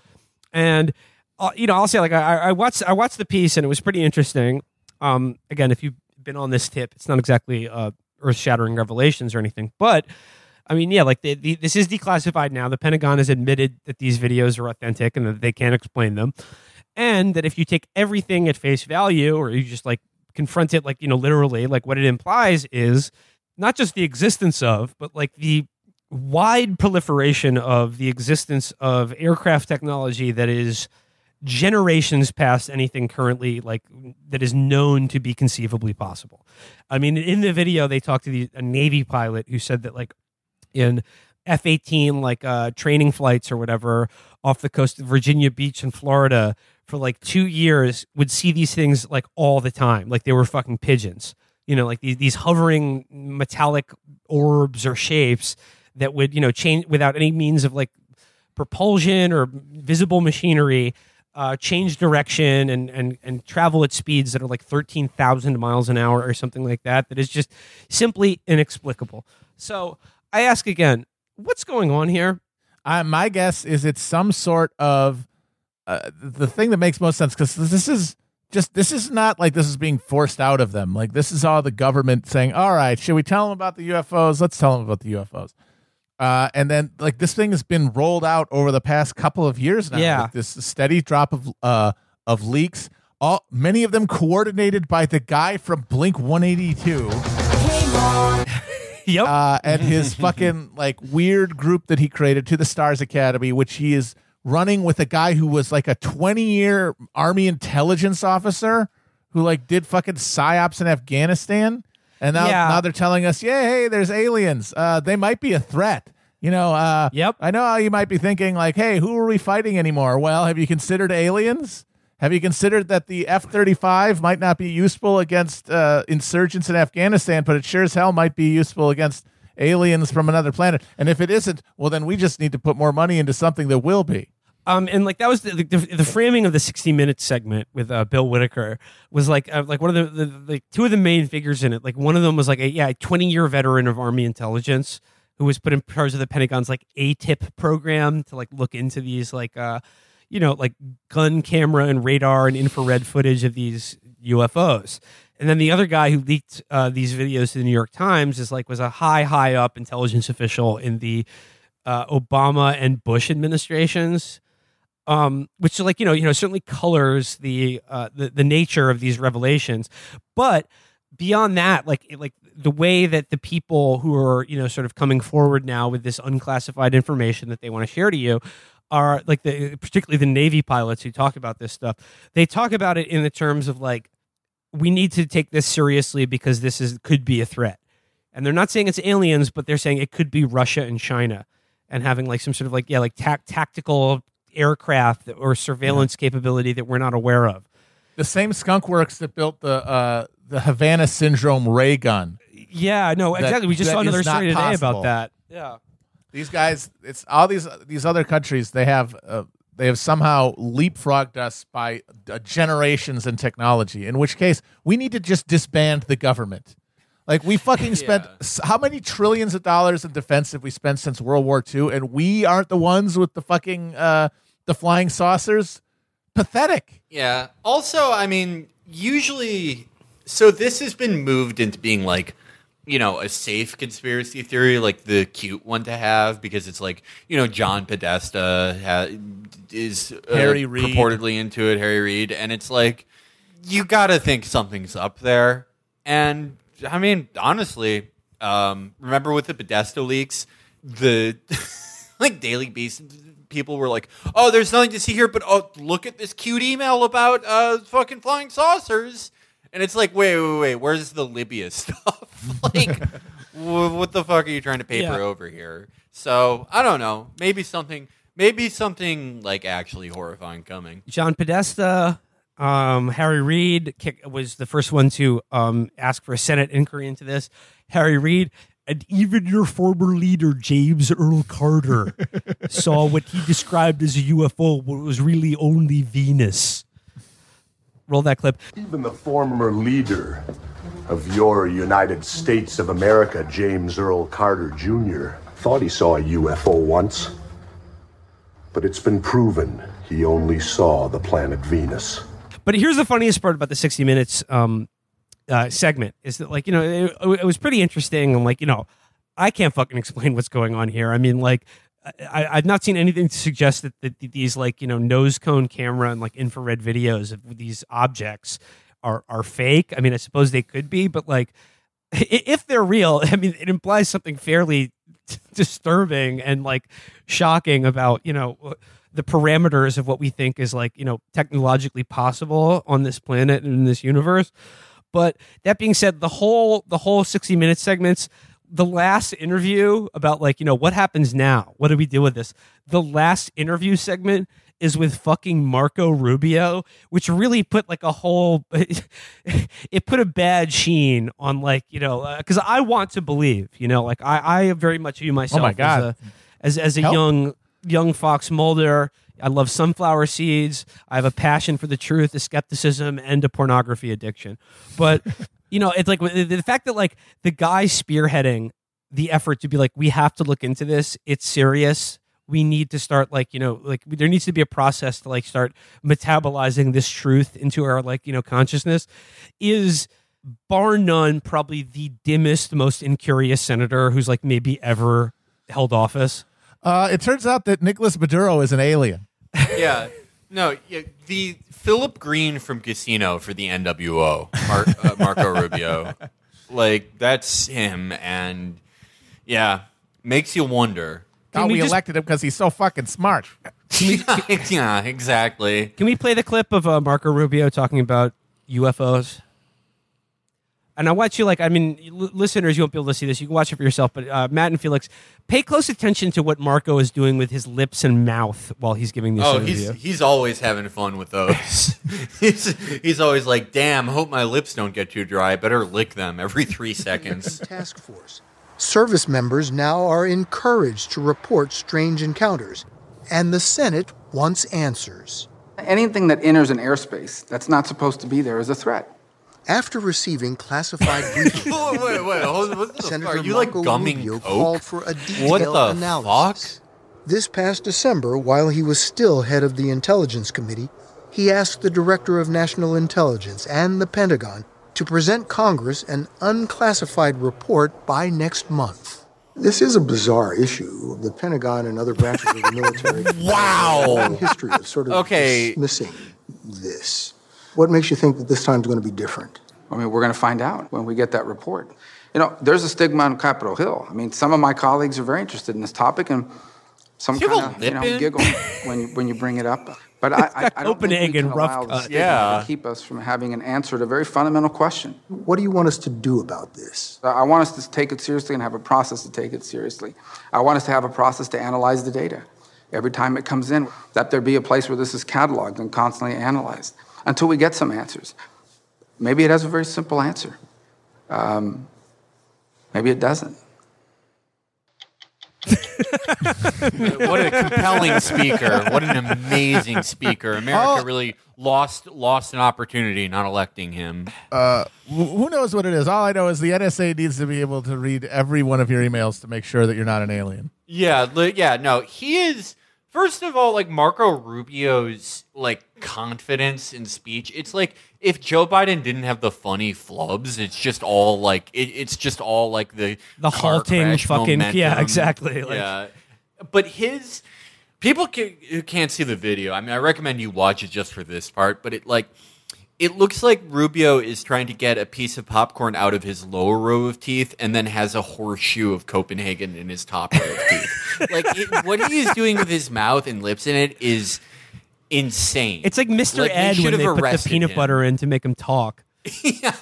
and. Uh, you know, I'll say like I, I watched I watched the piece and it was pretty interesting. Um, again, if you've been on this tip, it's not exactly uh, earth shattering revelations or anything, but I mean, yeah, like the, the, this is declassified now. The Pentagon has admitted that these videos are authentic and that they can't explain them, and that if you take everything at face value, or you just like confront it, like you know, literally, like what it implies is not just the existence of, but like the wide proliferation of the existence of aircraft technology that is generations past anything currently like that is known to be conceivably possible. I mean, in the video they talked to the, a Navy pilot who said that like in F eighteen like uh, training flights or whatever off the coast of Virginia Beach in Florida for like two years would see these things like all the time, like they were fucking pigeons. You know, like these these hovering metallic orbs or shapes that would you know change without any means of like propulsion or visible machinery uh, change direction and, and, and travel at speeds that are like 13,000 miles an hour or something like that, that is just simply inexplicable. So I ask again, what's going on here? My guess is it's some sort of uh, the thing that makes most sense because this is just this is not like this is being forced out of them. Like this is all the government saying, "All right, should we tell them about the UFOs? Let's tell them about the UFOs." Uh, and then like this thing has been rolled out over the past couple of years now. Yeah. with this steady drop of uh of leaks. All many of them coordinated by the guy from Blink One Eighty Two. Yep. Uh, and his fucking like weird group that he created to the Stars Academy, which he is running with a guy who was like a 20 year army intelligence officer who like did fucking psyops in Afghanistan. And now, Yeah. now they're telling us, yeah, hey, there's aliens. Uh, they might be a threat. You know, uh, Yep. I know how you might be thinking, like, hey, who are we fighting anymore? Well, have you considered aliens? Have you considered that the F 35 might not be useful against uh, insurgents in Afghanistan, but it sure as hell might be useful against aliens from another planet? And if it isn't, well, then we just need to put more money into something that will be. Um, and like that was the, the, the framing of the 60 minutes segment with uh, Bill Whitaker was like uh, like one of the, the, the two of the main figures in it. Like one of them was like a yeah 20 year veteran of Army intelligence who was put in charge of the Pentagon's like ATIP program to like look into these like uh you know like gun camera and radar and infrared footage of these UFOs. And then the other guy who leaked uh, these videos to the New York Times is like was a high high up intelligence official in the uh, Obama and Bush administrations um, which like you know you know certainly colors the uh, the the nature of these revelations, but beyond that, like like the way that the people who are you know sort of coming forward now with this unclassified information that they want to share to you are like the particularly the Navy pilots who talk about this stuff. They talk about it in the terms of like we need to take this seriously because this is could be a threat. And they're not saying it's aliens, but they're saying it could be Russia and China and having like some sort of like yeah, like tac tactical aircraft or surveillance capability that we're not aware of. The same skunk works that built the uh, the Havana syndrome ray gun. Yeah, no, That- exactly. We just saw another story today possible. about that. Yeah. These guys, it's all these these other countries. They have uh, they have somehow leapfrogged us by uh, generations in technology. In which case, we need to just disband the government. Like we fucking spent how many trillions of dollars in defense have we spent since World War II, and we aren't the ones with the fucking uh, the flying saucers. Pathetic. Yeah. Also, I mean, usually, so this has been moved into being like, you know, a safe conspiracy theory, like the cute one to have, because it's like, you know, John Podesta ha- is uh, Harry Reid. purportedly into it, Harry Reid, and it's like, you got to think something's up there. And I mean, honestly, um, remember with the Podesta leaks, the like Daily Beast people were like, "Oh, there's nothing to see here, but oh, look at this cute email about uh fucking flying saucers." And it's like, wait, wait, wait, where's the Libya stuff? like, wh- what the fuck are you trying to paper Yeah. over here? So I don't know. Maybe something, maybe something like actually horrifying coming. John Podesta, um, Harry Reid was the first one to um, ask for a Senate inquiry into this. Harry Reid, and even your former leader, James Earl Carter, saw what he described as a UFO, but it was really only Venus. Roll that clip. Even the former leader of your United States of America, James Earl Carter Jr., thought he saw a UFO once. But it's been proven he only saw the planet Venus. But here's the funniest part about the 60 Minutes um, uh, segment is that, like, you know, it, it was pretty interesting. And, like, you know, I can't fucking explain what's going on here. I mean, like, I, I've not seen anything to suggest that, that these like you know nose cone camera and like infrared videos of these objects are are fake. I mean, I suppose they could be, but like if they're real, I mean, it implies something fairly disturbing and like shocking about you know the parameters of what we think is like you know technologically possible on this planet and in this universe. But that being said, the whole the whole sixty minute segments, the last interview about like you know what happens now, what do we do with this? The last interview segment is with fucking Marco Rubio, which really put like a whole it put a bad sheen on like you know uh, because I want to believe you know like I I very much view myself oh my God. as a, as as a Help. young young Fox Mulder. I love sunflower seeds. I have a passion for the truth, a skepticism, and a pornography addiction. But you know, it's like the, the fact that like the guy spearheading the effort to be like, we have to look into this. It's serious. We need to start like you know like there needs to be a process to like start metabolizing this truth into our like you know consciousness is bar none probably the dimmest most incurious senator who's like maybe ever held office Uh, it turns out that Nicholas Maduro is an alien. yeah. No, yeah, the Philip Green from Casino for the NWO, Mar- uh, Marco Rubio. Like, that's him. And yeah, makes you wonder. Thought we we, just- elected him because he's so fucking smart. yeah, exactly. Can we play the clip of uh, Marco Rubio talking about UFOs? And I want you, like, I mean, l- listeners, you won't be able to see this. You can watch it for yourself. But uh, Matt and Felix, pay close attention to what Marco is doing with his lips and mouth while he's giving this Oh, interview. he's he's always having fun with those. he's he's always like, "Damn, hope my lips don't get too dry. I better lick them every three seconds." task force. Service members now are encouraged to report strange encounters, and the Senate wants answers. Anything that enters an airspace that's not supposed to be there is a threat. After receiving classified briefings, wait, wait, wait. hold- What? Senator Are you like Marco gumming Rubio coke? called for a detailed What the analysis. This past December, while he was still head of the Intelligence Committee, he asked the Director of National Intelligence and the Pentagon to present Congress an unclassified report by next month. This is a bizarre issue. The Pentagon and other branches of the military Wow. have a long history of sort of Okay. dismissing this. What makes you think that this time's going to be different? I mean, we're going to find out when we get that report. You know, there's a stigma on Capitol Hill. I mean, some of my colleagues are very interested in this topic, and some Do kind of you know in? giggle when you, when you bring it up. But I, I, I don't think we Copenhagen can rough allow the cut. stigma Yeah. to keep us from having an answer to a very fundamental question. What do you want us to do about this? I want us to take it seriously and have a process to take it seriously. I want us to have a process to analyze the data every time it comes in, that there be a place where this is cataloged and constantly analyzed until we get some answers. Maybe it has a very simple answer. Um, maybe it doesn't. what a compelling speaker! What an amazing speaker! America Oh. really lost lost an opportunity not electing him. Uh, who knows what it is? All I know is the NSA needs to be able to read every one of your emails to make sure that you're not an alien. Yeah, li- yeah, no, he is. First of all, like Marco Rubio's like confidence in speech, it's like if Joe Biden didn't have the funny flubs, it's just all like it, it's just all like the The halting fucking- yeah, exactly, like- yeah, but his people can, who can't see the video. I mean, I recommend you watch it just for this part. But it like it looks like Rubio is trying to get a piece of popcorn out of his lower row of teeth and then has a horseshoe of Copenhagen in his top row of teeth. like it, what he is doing with his mouth and lips in it is insane. it's like Mr. Like, Ed should when have they put the peanut him. butter in to make him talk. yeah,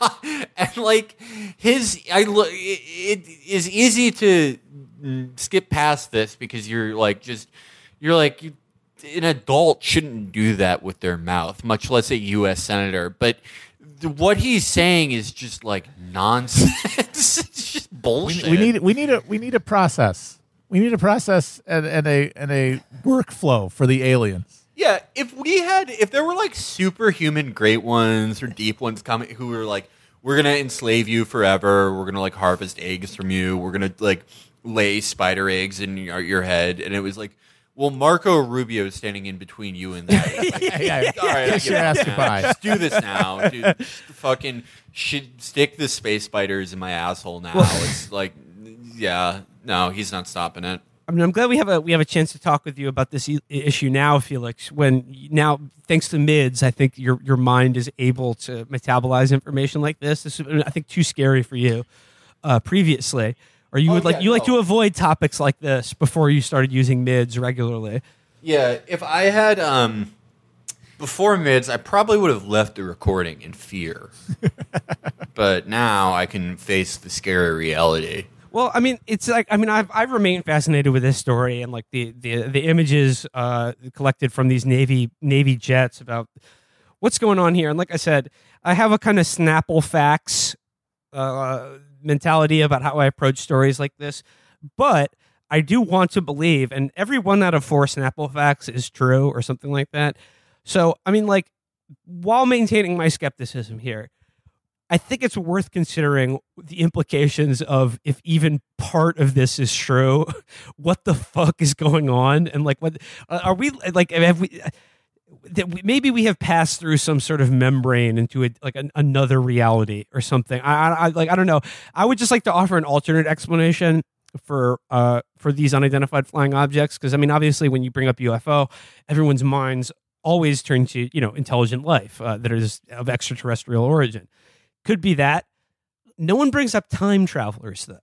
and like his, I look. It, it is easy to mm, skip past this because you're like just you're like you, an adult shouldn't do that with their mouth, much less a U.S. senator. But what he's saying is just like nonsense. it's just We, bullshit. we need we need a we need a process. We need a process and, and a and a workflow for the aliens. Yeah, if we had, if there were like superhuman great ones or deep ones coming who were like, we're gonna enslave you forever, we're gonna like harvest eggs from you, we're gonna like lay spider eggs in your, your head, and it was like, well, Marco Rubio is standing in between you and that. It's like, Yeah, yeah. All right, I give your ass goodbye. Just do this now, dude. Just fucking should stick the space spiders in my asshole now. it's like yeah, no, he's not stopping it. I mean, I'm glad we have a we have a chance to talk with you about this i- issue now, Felix. When now, thanks to mids, I think your your mind is able to metabolize information like this. This is, I think, too scary for you uh, previously, or you Oh, would like yeah, you like to avoid topics like this before you started using mids regularly. Yeah, if I had um before mids, I probably would have left the recording in fear. but now I can face the scary reality. Well, I mean, it's like I mean, I've I've remained fascinated with this story and like the the the images uh, collected from these navy navy jets about what's going on here. And like I said, I have a kind of Snapple facts uh, mentality about how I approach stories like this, but I do want to believe, and every one out of four Snapple facts is true or something like that. So, I mean, like, while maintaining my skepticism here, I think it's worth considering the implications of if even part of this is true, what the fuck is going on, and like, what uh, are we like? Have we? That we, maybe we have passed through some sort of membrane into a, like an, another reality or something. I, I, like I don't know. I would just like to offer an alternate explanation for uh for these unidentified flying objects because I mean obviously when you bring up UFO, everyone's minds always turn to you know intelligent life uh, that is of extraterrestrial origin. Could be that. No one brings up time travelers though.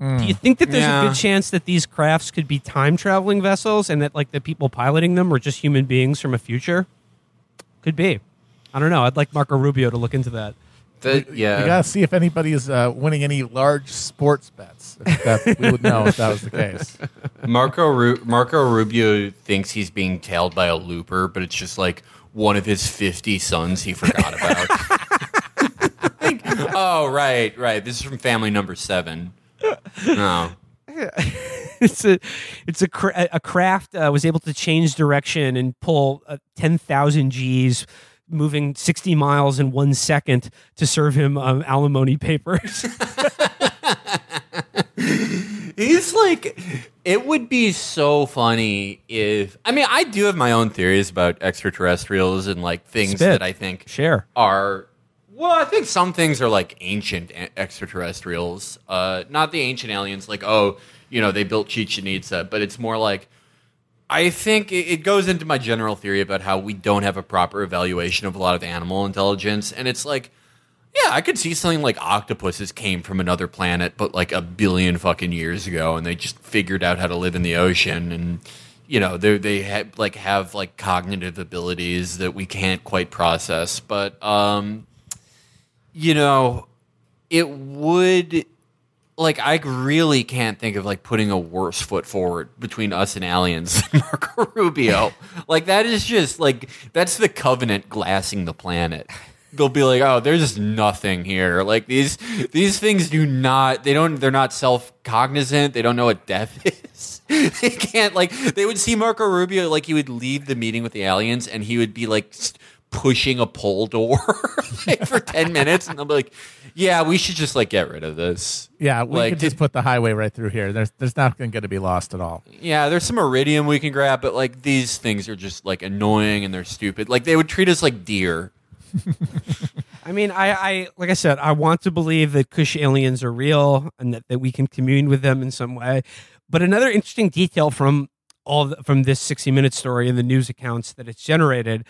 Do you think that there's a good chance that these crafts could be time traveling vessels and that like the people piloting them were just human beings from a future? Could be. I don't know. I'd like Marco Rubio to look into that. The, You yeah. gotta see if anybody is uh, winning any large sports bets. If that, we would know if that was the case. Marco Ru- Marco Rubio thinks he's being tailed by a looper, but it's just like one of his 50 sons he forgot about. Like, oh, right, right. This is from family number seven. No. it's a it's a cra- a craft uh, was able to change direction and pull uh, 10,000 G's moving 60 miles in 1 second to serve him um, alimony papers. He's like, it would be so funny if. I mean, I do have my own theories about extraterrestrials and like things Spit. that I think Share. are. Well, I think some things are like ancient extraterrestrials, uh, not the ancient aliens. Like, oh, you know, they built Chichen Itza, but it's more like. I think it goes into my general theory about how we don't have a proper evaluation of a lot of animal intelligence, and it's like, yeah, I could see something like octopuses came from another planet, but like a billion fucking years ago, and they just figured out how to live in the ocean, and you know, they they have like have like cognitive abilities that we can't quite process, but um, you know, it would like I really can't think of like putting a worse foot forward between us and aliens than Marco Rubio. like that is just like that's the covenant glassing the planet. They'll be like, "Oh, there's nothing here." Like these these things do not they don't they're not self-cognizant. They don't know what death is. they can't like they would see Marco Rubio like he would leave the meeting with the aliens and he would be like s- pushing a pole door like, for 10 minutes and they'll be like, "Yeah, we should just like get rid of this." Yeah, we Like, could just put the highway right through here. There's there's not going to be lost at all. Yeah, there's some iridium we can grab, but like these things are just like annoying and they're stupid. Like they would treat us like deer. I mean, I, I like I said, I want to believe that Kush aliens are real and that, that we can commune with them in some way. But another interesting detail from all the, from this 60 minute story and the news accounts that it's generated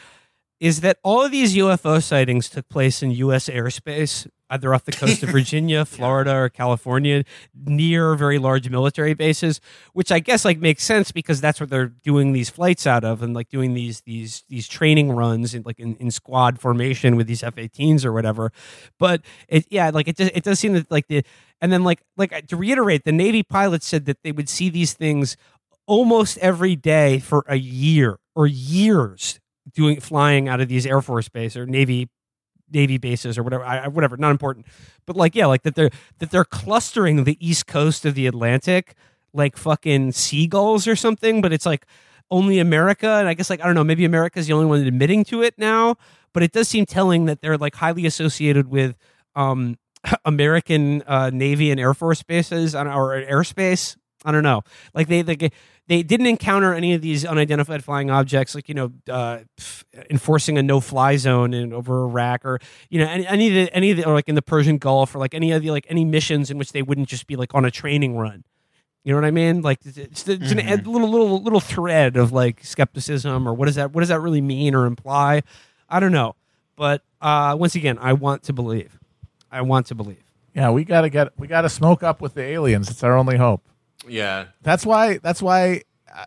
is that all of these UFO sightings took place in U.S. airspace, either off the coast of Virginia, Florida, or California, near very large military bases. Which I guess like makes sense because that's where they're doing these flights out of, and like doing these these these training runs in like in, in squad formation with these F-18s or whatever. But it yeah, like it just, it does seem that like the and then like like to reiterate, the Navy pilots said that they would see these things almost every day for a year or years doing flying out of these air force base or navy navy bases or whatever I, whatever not important but like yeah like that they're that they're clustering the east coast of the atlantic like fucking seagulls or something but it's like only america and i guess like i don't know maybe america's the only one admitting to it now but it does seem telling that they're like highly associated with um american uh, navy and air force bases our airspace I don't know. Like they, they, they didn't encounter any of these unidentified flying objects, like you know, uh, enforcing a no-fly zone in over Iraq, or you know, any, any of the any of the, or like in the Persian Gulf, or like any of the like any missions in which they wouldn't just be like on a training run. You know what I mean? Like it's, it's, it's an a little little little thread of like skepticism, or what does that what does that really mean or imply? I don't know, but uh, once again, I want to believe. I want to believe. Yeah, we gotta get we gotta smoke up with the aliens. It's our only hope. Yeah. That's why. That's why. Uh,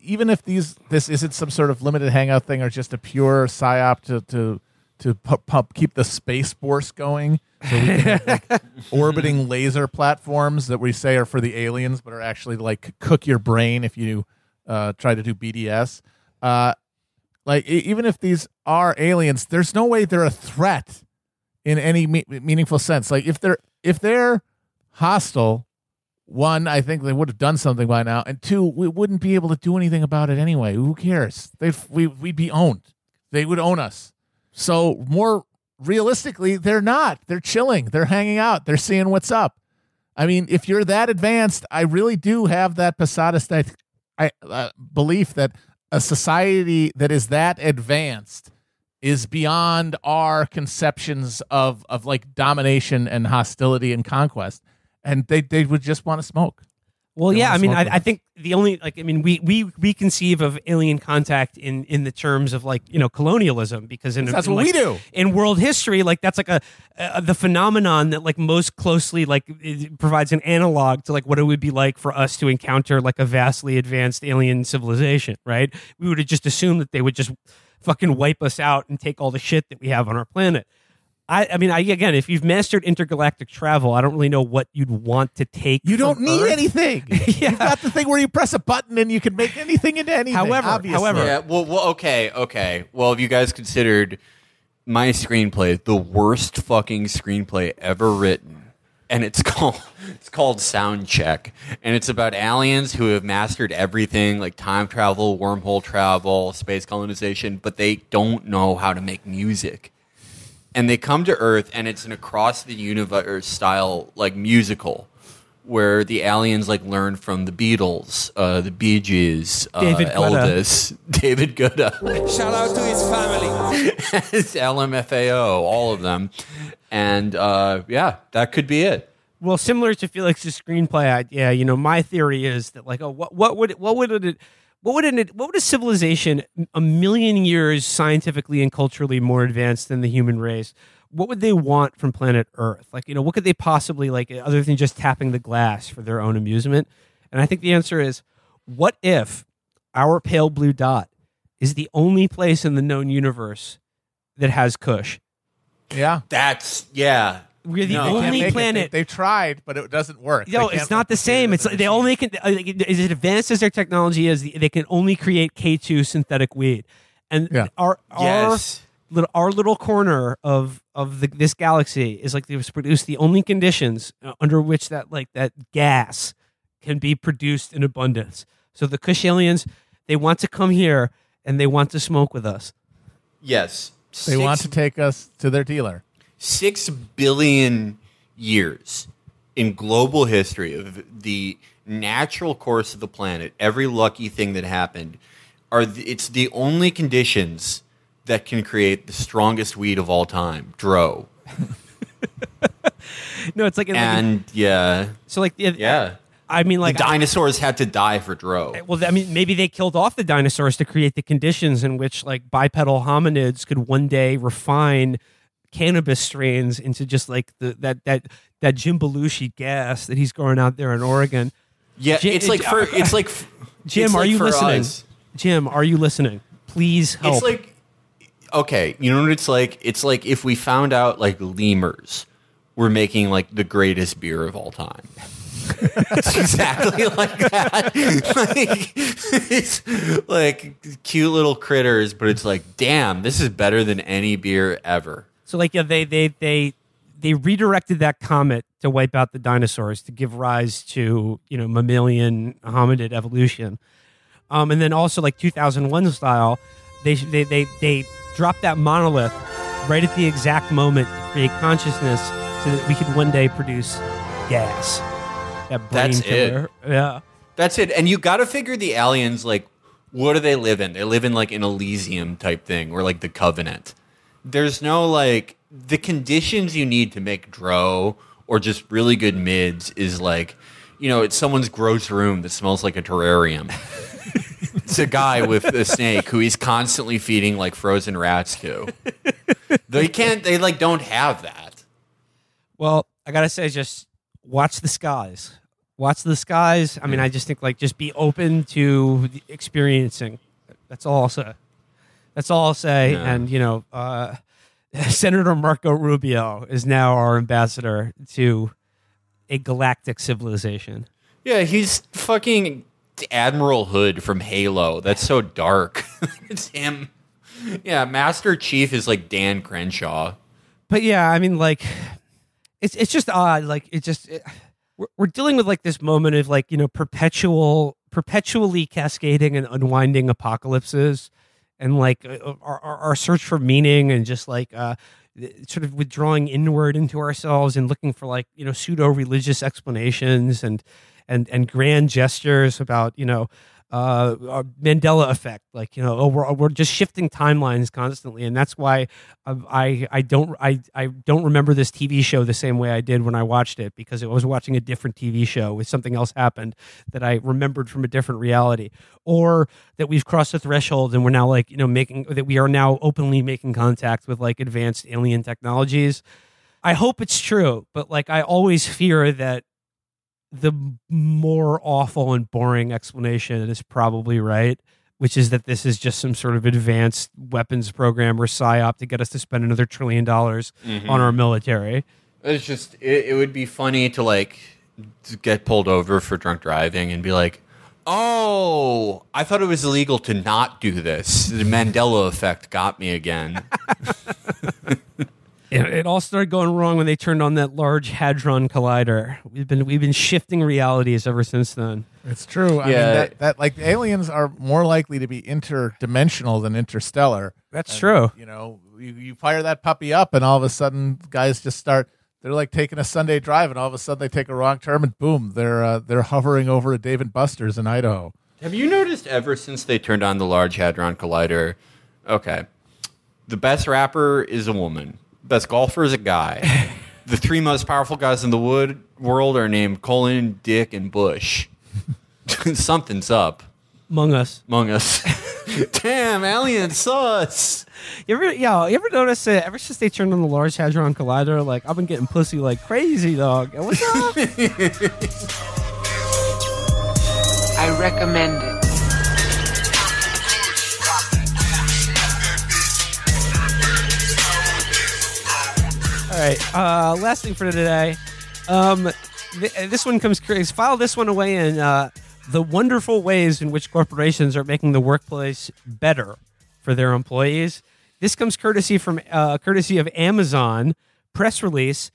even if these this isn't some sort of limited hangout thing or just a pure psyop to to to pu- pump keep the space force going, so we can have, like, orbiting laser platforms that we say are for the aliens, but are actually like cook your brain if you uh, try to do BDS. Uh, like even if these are aliens, there's no way they're a threat in any me- meaningful sense. Like if they're if they're hostile, one, I think they would have done something by now, and two, we wouldn't be able to do anything about it anyway. Who cares? They we we'd be owned. They would own us. So more realistically, they're not. They're chilling. They're hanging out. They're seeing what's up. I mean, if you're that advanced, I really do have that Posadist I, uh, belief that a society that is that advanced is beyond our conceptions of of like domination and hostility and conquest, and they they would just want to smoke. Well, They yeah, I mean, I, I think the only like, I mean, we we we conceive of alien contact in in the terms of like you know colonialism because in That's in, what we do. in world history. Like that's like a, a the phenomenon that like most closely like provides an analog to like what it would be like for us to encounter like a vastly advanced alien civilization. Right? We would have just assumed that they would just fucking wipe us out and take all the shit that we have on our planet. I, I mean, I, again, if you've mastered intergalactic travel, I don't really know what you'd want to take. You don't from need Earth. anything. You've got the thing where you press a button and you can make anything into anything. However- obviously. however- Yeah. Well, well. Okay. Okay. Well, have you guys considered my screenplay the worst fucking screenplay ever written? And it's called it's called Sound Check, and it's about aliens who have mastered everything like time travel, wormhole travel, space colonization, but they don't know how to make music. And they come to Earth, and it's an across the universe style like musical, where the aliens like learn from the Beatles, uh, the Bee Gees, uh, David Guetta. Elvis, David Guetta, Shout out to his family. it's LMFAO, all of them, and uh, yeah, that could be it. Well, similar to Felix's screenplay idea, you know, my theory is that like, oh, what what would what would it what would it what would a civilization a million years scientifically and culturally more advanced than the human race? What would they want from planet Earth? Like, you know, what could they possibly like other than just tapping the glass for their own amusement? And I think the answer is, what if our pale blue dot is the only place in the known universe that has Kush? Yeah. That's yeah. We're the No. Can't only make it. planet. They, have tried, but it doesn't work. No, They it's can't not the replicate same. it It's as a like they machine. only can uh, like, as advanced as their technology is, they can only create K two synthetic weed, and Yeah. our our Yes. little our little corner of of the, this galaxy is like they've produced the only conditions uh, under which that like that gas can be produced in abundance. So the Kush aliens they want to come here and they want to smoke with us. Yes, They want to take us to their dealer. Six billion years in global history of the natural course of the planet, every lucky thing that happened, are th- it's the only conditions that can create the strongest weed of all time, dro. No, it's like, like And yeah, so like yeah, yeah, I mean like the dinosaurs had to die for dro. Uh, well, I mean, maybe they killed off the dinosaurs to create the conditions in which, like, bipedal hominids could one day refine cannabis strains into just like the that that that Jim Belushi gas that he's growing out there in Oregon. Yeah, Jim- it's like for it's like Jim, it's are like you listening? us. Jim, are you listening? Please help. It's like okay, you know what it's like? It's like if we found out like lemurs were making like the greatest beer of all time. it's exactly like that. like, it's like cute little critters, but it's like, damn, this is better than any beer ever. So like yeah, they they they they redirected that comet to wipe out the dinosaurs to give rise to you know mammalian hominid evolution, um, and then also like 2001 style, they they they they dropped that monolith right at the exact moment to create consciousness so that we could one day produce gas. That brain That's it. Yeah. That's it. And you got to figure the aliens like what do they live in? They live in like an Elysium type thing or like the Covenant. There's no like the conditions you need to make dro or just really good mids is like you know, it's someone's gross room that smells like a terrarium. it's a guy with a snake who he's constantly feeding like frozen rats to. they can't they like don't have that. Well, I gotta say, just watch the skies. Watch the skies. I mean, I just think like just be open to experiencing. That's all I'll say. That's all I'll say. And you know, uh, Senator Marco Rubio is now our ambassador to a galactic civilization. Yeah, he's fucking Admiral Hood from Halo. That's so dark. it's him. Yeah, Master Chief is like Dan Crenshaw. But yeah, I mean, like, it's it's just odd. Like, it just it, we're, we're dealing with like this moment of like you know perpetual, perpetually cascading and unwinding apocalypses, and like uh, our, our, our search for meaning and just like uh, sort of withdrawing inward into ourselves and looking for like you know pseudo religious explanations and and and grand gestures about you know uh, uh, Mandela effect, like you know, oh, we're we're just shifting timelines constantly, and that's why I I don't I I don't remember this TV show the same way I did when I watched it because I was watching a different TV show with something else happened that I remembered from a different reality, or that we've crossed the threshold and we're now like you know making that we are now openly making contact with like advanced alien technologies. I hope it's true, but like I always fear that the more awful and boring explanation is probably right, which is that this is just some sort of advanced weapons program or psyop to get us to spend another trillion dollars Mhm. on our military. It's just it, it would be funny to like to get pulled over for drunk driving and be like, "Oh, I thought it was illegal to not do this. The Mandela effect got me again." It, it all started going wrong when they turned on that large hadron collider. We've been we've been shifting realities ever since then. It's true. I Yeah. mean, that, that like aliens are more likely to be interdimensional than interstellar. That's And, true. You know, you, you fire that puppy up, and all of a sudden, guys just start. They're like taking a Sunday drive, and all of a sudden they take a wrong turn, and boom, they're uh, they're hovering over a Dave and Buster's in Idaho. Have you noticed ever since they turned on the Large Hadron Collider? Okay. The best rapper is a woman. Best golfer is a guy. the three most powerful guys in the wood world are named Colin, Dick, and Bush. Something's up. Among us. Among us. Damn, alien sus. You ever, yeah, you ever notice that ever since they turned on the Large Hadron Collider, like I've been getting pussy like crazy, dog. And What's up? I recommend it. All right. Uh, last thing for today. Um, th- this one comes curious. File this one away in uh, the wonderful ways in which corporations are making the workplace better for their employees. This comes courtesy from uh, courtesy of Amazon press release.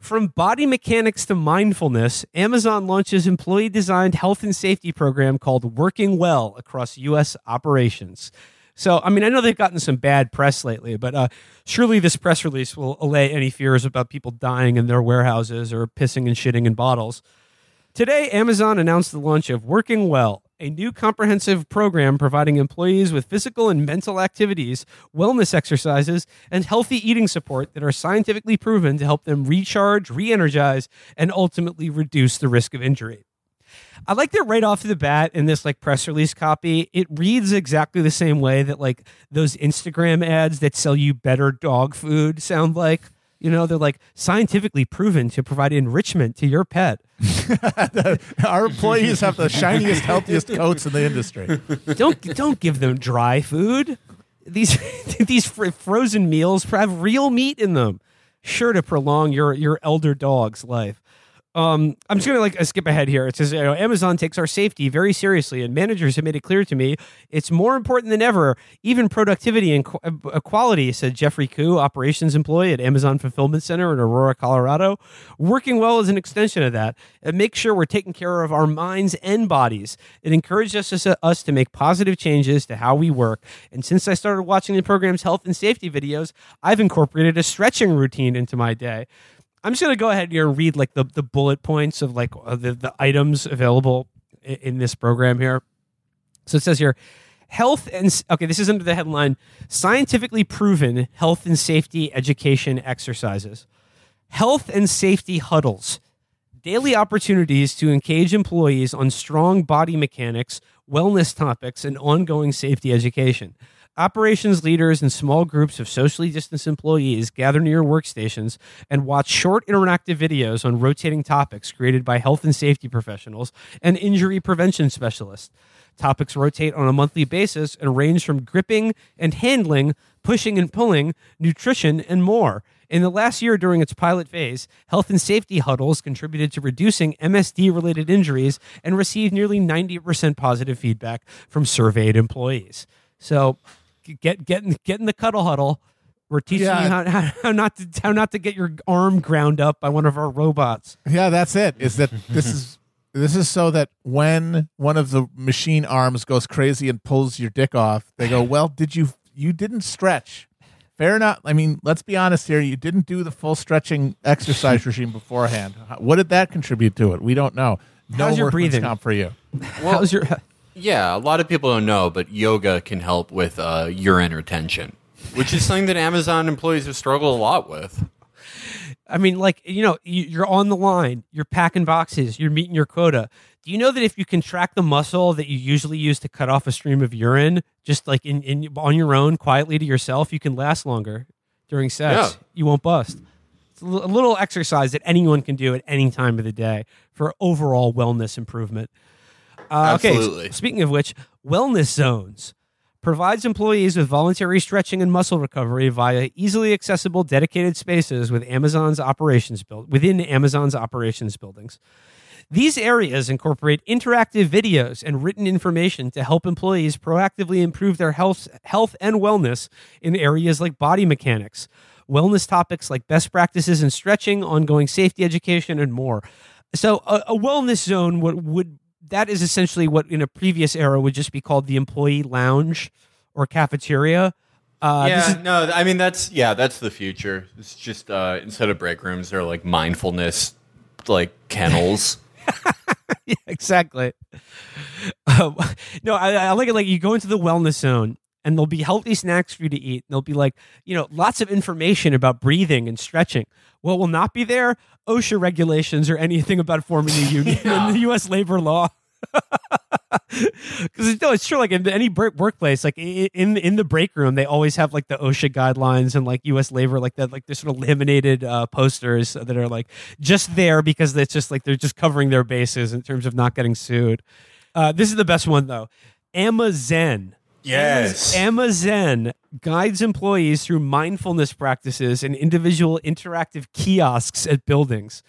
From body mechanics to mindfulness, Amazon launches employee designed health and safety program called Working Well across U.S. operations. So, I mean, I know they've gotten some bad press lately, but uh, surely this press release will allay any fears about people dying in their warehouses or pissing and shitting in bottles. Today, Amazon announced the launch of Working Well, a new comprehensive program providing employees with physical and mental activities, wellness exercises, and healthy eating support that are scientifically proven to help them recharge, re energize, and ultimately reduce the risk of injury. I like that right off the bat in this like press release copy. It reads exactly the same way that like those Instagram ads that sell you better dog food sound like. You know, they're like scientifically proven to provide enrichment to your pet. Our employees have the shiniest, healthiest coats in the industry. don't don't give them dry food. These these fr- frozen meals have real meat in them, sure to prolong your your elder dog's life. Um, I'm just gonna like uh, skip ahead here. It says you know, Amazon takes our safety very seriously, and managers have made it clear to me it's more important than ever. Even productivity and qu- uh, quality," said Jeffrey Koo, operations employee at Amazon Fulfillment Center in Aurora, Colorado. Working well is an extension of that, and make sure we're taking care of our minds and bodies. It encourages us, us to make positive changes to how we work. And since I started watching the program's health and safety videos, I've incorporated a stretching routine into my day. I'm just gonna go ahead and read like the, the bullet points of like uh, the, the items available i- in this program here. So it says here, health and okay, this is under the headline scientifically proven health and safety education exercises. Health and safety huddles. Daily opportunities to engage employees on strong body mechanics, wellness topics, and ongoing safety education. Operations leaders and small groups of socially distanced employees gather near workstations and watch short interactive videos on rotating topics created by health and safety professionals and injury prevention specialists. Topics rotate on a monthly basis and range from gripping and handling, pushing and pulling, nutrition, and more. In the last year during its pilot phase, health and safety huddles contributed to reducing MSD related injuries and received nearly 90% positive feedback from surveyed employees. So get get in, get in the cuddle huddle. We're teaching Yeah. you how, how, how not to how not to get your arm ground up by one of our robots. Yeah, that's it. Is that this is this is so that when one of the machine arms goes crazy and pulls your dick off, they go, "Well, did you you didn't stretch?" Fair enough. I mean, let's be honest here. You didn't do the full stretching exercise regime beforehand. What did that contribute to it? We don't know. No How's your breathing? comp for you. How's your Yeah, a lot of people don't know, but yoga can help with uh, urine retention, which is something that Amazon employees have struggled a lot with. I mean, like you know, you- you're on the line, you're packing boxes, you're meeting your quota. Do you know that if you contract the muscle that you usually use to cut off a stream of urine, just like in, in on your own, quietly to yourself, you can last longer during sex. Yeah. You won't bust. It's a little exercise that anyone can do at any time of the day for overall wellness improvement. Uh, Okay, Absolutely. s- speaking of which, wellness zones provides employees with voluntary stretching and muscle recovery via easily accessible dedicated spaces with Amazon's operations built within Amazon's operations buildings. These areas incorporate interactive videos and written information to help employees proactively improve their health, health and wellness in areas like body mechanics, wellness topics like best practices in stretching, ongoing safety education, and more. So, a, a wellness zone would, would that is essentially what in a previous era would just be called the employee lounge or cafeteria. Uh, yeah, this is- no, I mean that's yeah, that's the future. It's just uh, instead of break rooms, they're like mindfulness, like kennels. yeah, exactly. Um, no, I, I like it. Like you go into the wellness zone, and there'll be healthy snacks for you to eat. And there'll be like you know lots of information about breathing and stretching. What will not be there? OSHA regulations or anything about forming a union in the U.S. labor law. Because no, it's true. Like in any workplace, like in in the break room, they always have like the OSHA guidelines and like U.S. labor, like that, like they're sort of laminated uh, posters that are like just there because it's just like they're just covering their bases in terms of not getting sued. Uh, this is the best one though. Amazen. Yes. Amazen guides employees through mindfulness practices and individual interactive kiosks at buildings.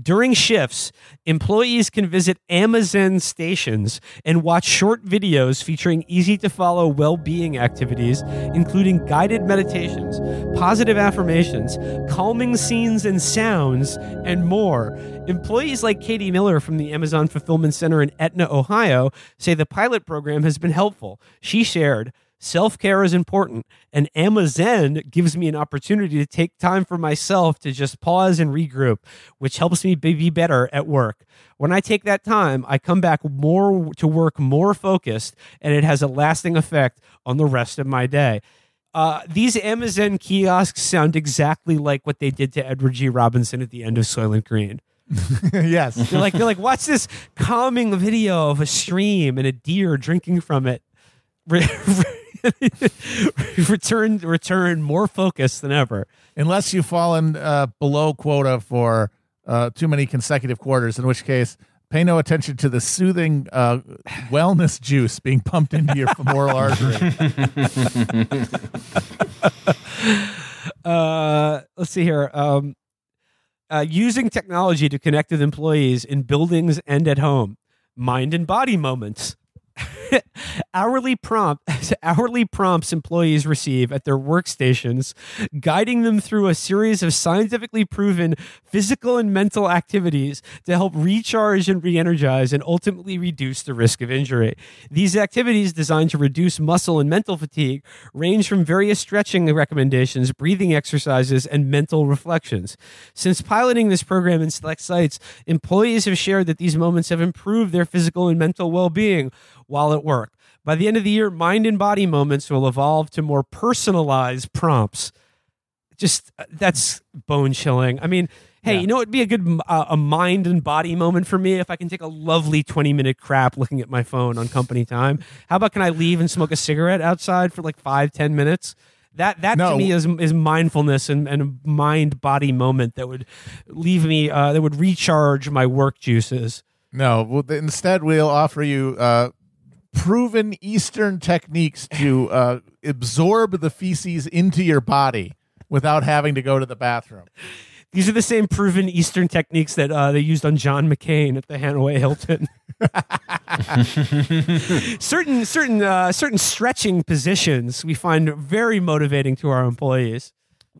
During shifts, employees can visit Amazen stations and watch short videos featuring easy to follow well being activities, including guided meditations, positive affirmations, calming scenes and sounds, and more. Employees like Katie Miller from the Amazon Fulfillment Center in Etna, Ohio, say the pilot program has been helpful. She shared, Self care is important, and Amazon gives me an opportunity to take time for myself to just pause and regroup, which helps me be be better at work. When I take that time, I come back more to work more focused, and it has a lasting effect on the rest of my day. Uh, these Amazon kiosks sound exactly like what they did to Edward G. Robinson at the end of Soylent Green. yes. They're like, they're like, watch this calming video of a stream and a deer drinking from it. Re- return, return more focused than ever. Unless you've fallen uh, below quota for uh, too many consecutive quarters, in which case, pay no attention to the soothing uh, wellness juice being pumped into your femoral artery. uh, let's see here. Um, uh, using technology to connect with employees in buildings and at home. Mind and body moments. hourly prompt hourly prompts employees receive at their workstations guiding them through a series of scientifically proven physical and mental activities to help recharge and re-energize and ultimately reduce the risk of injury. These activities designed to reduce muscle and mental fatigue range from various stretching recommendations breathing exercises and mental reflections. Since piloting this program in select sites employees have shared that these moments have improved their physical and mental well-being while at work. By the end of the year, mind and body moments will evolve to more personalized prompts. Just uh, that's bone chilling. I mean, hey, you know it'd be a good uh, a mind and body moment for me if I can take a lovely 20 minute crap looking at my phone on company time. How about can I leave and smoke a cigarette outside for like five, 10 minutes? That that No. to me is is mindfulness and, and a mind body moment that would leave me uh, that would recharge my work juices. No, well, instead we'll offer you uh, proven Eastern techniques to uh, absorb the feces into your body without having to go to the bathroom. These are the same proven Eastern techniques that uh, they used on John McCain at the Hanoi Hilton. certain certain uh, certain stretching positions we find very motivating to our employees.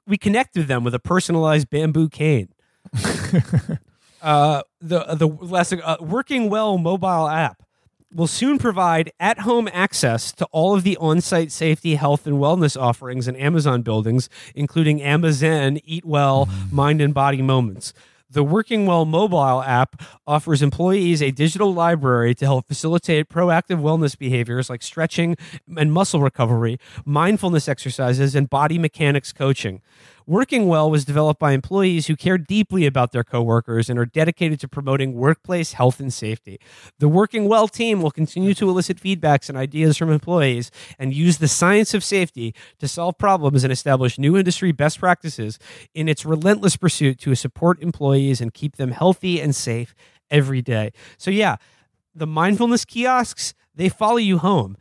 We connect with them with a personalized bamboo cane. uh, the the less uh, working well mobile app will soon provide at-home access to all of the on-site safety, health, and wellness offerings in Amazon buildings, including Amazon Eat Well, Mind and Body Moments. The Working Well mobile app offers employees a digital library to help facilitate proactive wellness behaviors like stretching and muscle recovery, mindfulness exercises, and body mechanics coaching. Working Well was developed by employees who care deeply about their coworkers and are dedicated to promoting workplace health and safety. The Working Well team will continue to elicit feedbacks and ideas from employees and use the science of safety to solve problems and establish new industry best practices in its relentless pursuit to support employees and keep them healthy and safe every day. So, yeah, the mindfulness kiosks, they follow you home.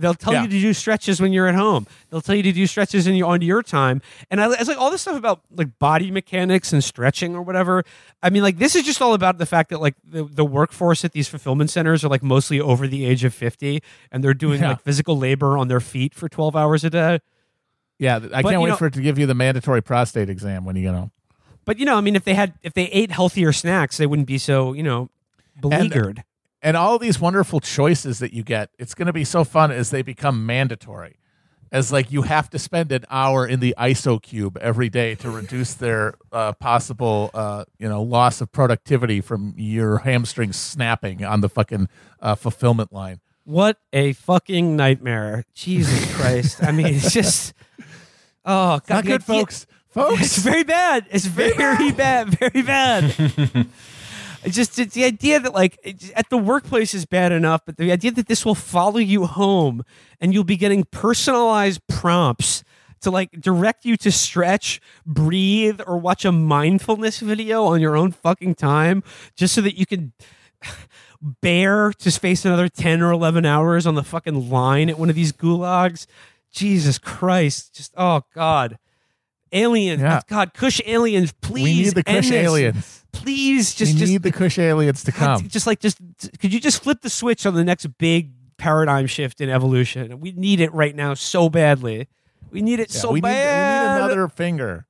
They'll tell Yeah. you to do stretches when you're at home. They'll tell you to do stretches in your, on your time. And I, it's like all this stuff about like body mechanics and stretching or whatever. I mean, like this is just all about the fact that like the, the workforce at these fulfillment centers are like mostly over the age of 50 and they're doing Yeah. like physical labor on their feet for 12 hours a day. Yeah, I But, can't wait know- for it to give you the mandatory prostate exam when you get home. But you know, I mean, if they had, if they ate healthier snacks, they wouldn't be so, you know, beleaguered. And all these wonderful choices that you get, it's going to be so fun as they become mandatory. As like you have to spend an hour in the ISO cube every day to reduce their uh, possible, uh, you know, loss of productivity from your hamstrings snapping on the fucking uh, fulfillment line. What a fucking nightmare. Jesus Christ. I mean, it's just Oh god. Not good, folks. Folks, It's very bad. It's very, bad. Very bad. just the idea that like at the workplace is bad enough, but the idea that this will follow you home and you'll be getting personalized prompts to like direct you to stretch, breathe, or watch a mindfulness video on your own fucking time, just so that you can bear to space another 10 or 11 hours on the fucking line at one of these gulags. Jesus Christ. Just, oh God. Aliens. Yeah. God, Kush aliens, please. we need the end Kush this. Please, just, we just, need the Kush aliens to come. just like, just, could you just flip the switch on the next big paradigm shift in evolution? We need it right now so badly. We need it Yeah, so we, need, we need another finger.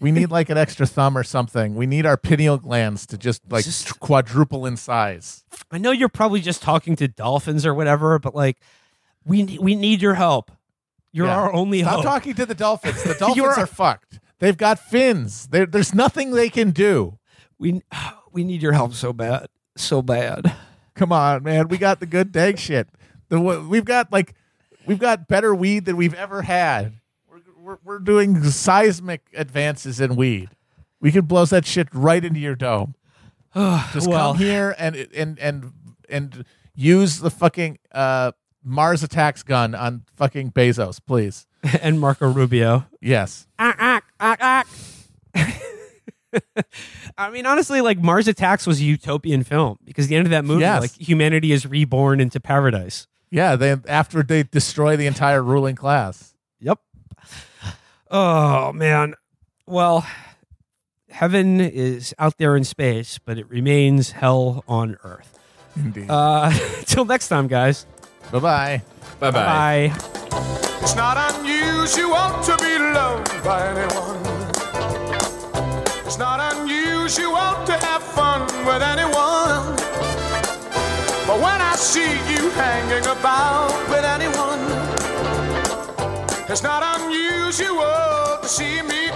We need like an extra thumb or something. We need our pineal glands to just like Just- quadruple in size. I know you're probably just talking to dolphins or whatever, but like, we we need your help. You're Yeah. our only Stop hope. talking to the dolphins. The dolphins You're- fucked. They've got fins. There- there's nothing they can do. We we need your help so bad, so bad. Come on, man. We got the good dag shit. The we've got like we've got better weed than we've ever had. We're we're, we're doing seismic advances in weed. We could blow that shit right into your dome. Just well, come here and and and and use the fucking uh, Mars attacks gun on fucking Bezos, please. and Marco Rubio. Yes. Ah, ah, ah, ah. I mean, honestly, like Mars Attacks was a utopian film because the end of that movie, Yes. like humanity is reborn into paradise. Yeah, they after they destroy the entire ruling class. Yep. Oh man. Well, heaven is out there in space, but it remains hell on Earth. Indeed. Uh, till next time, guys. Bye bye. Bye bye. Bye. It's not unusual to be loved by anyone. It's not unusual to have fun with anyone. But when I see you hanging about with anyone, it's not unusual to see me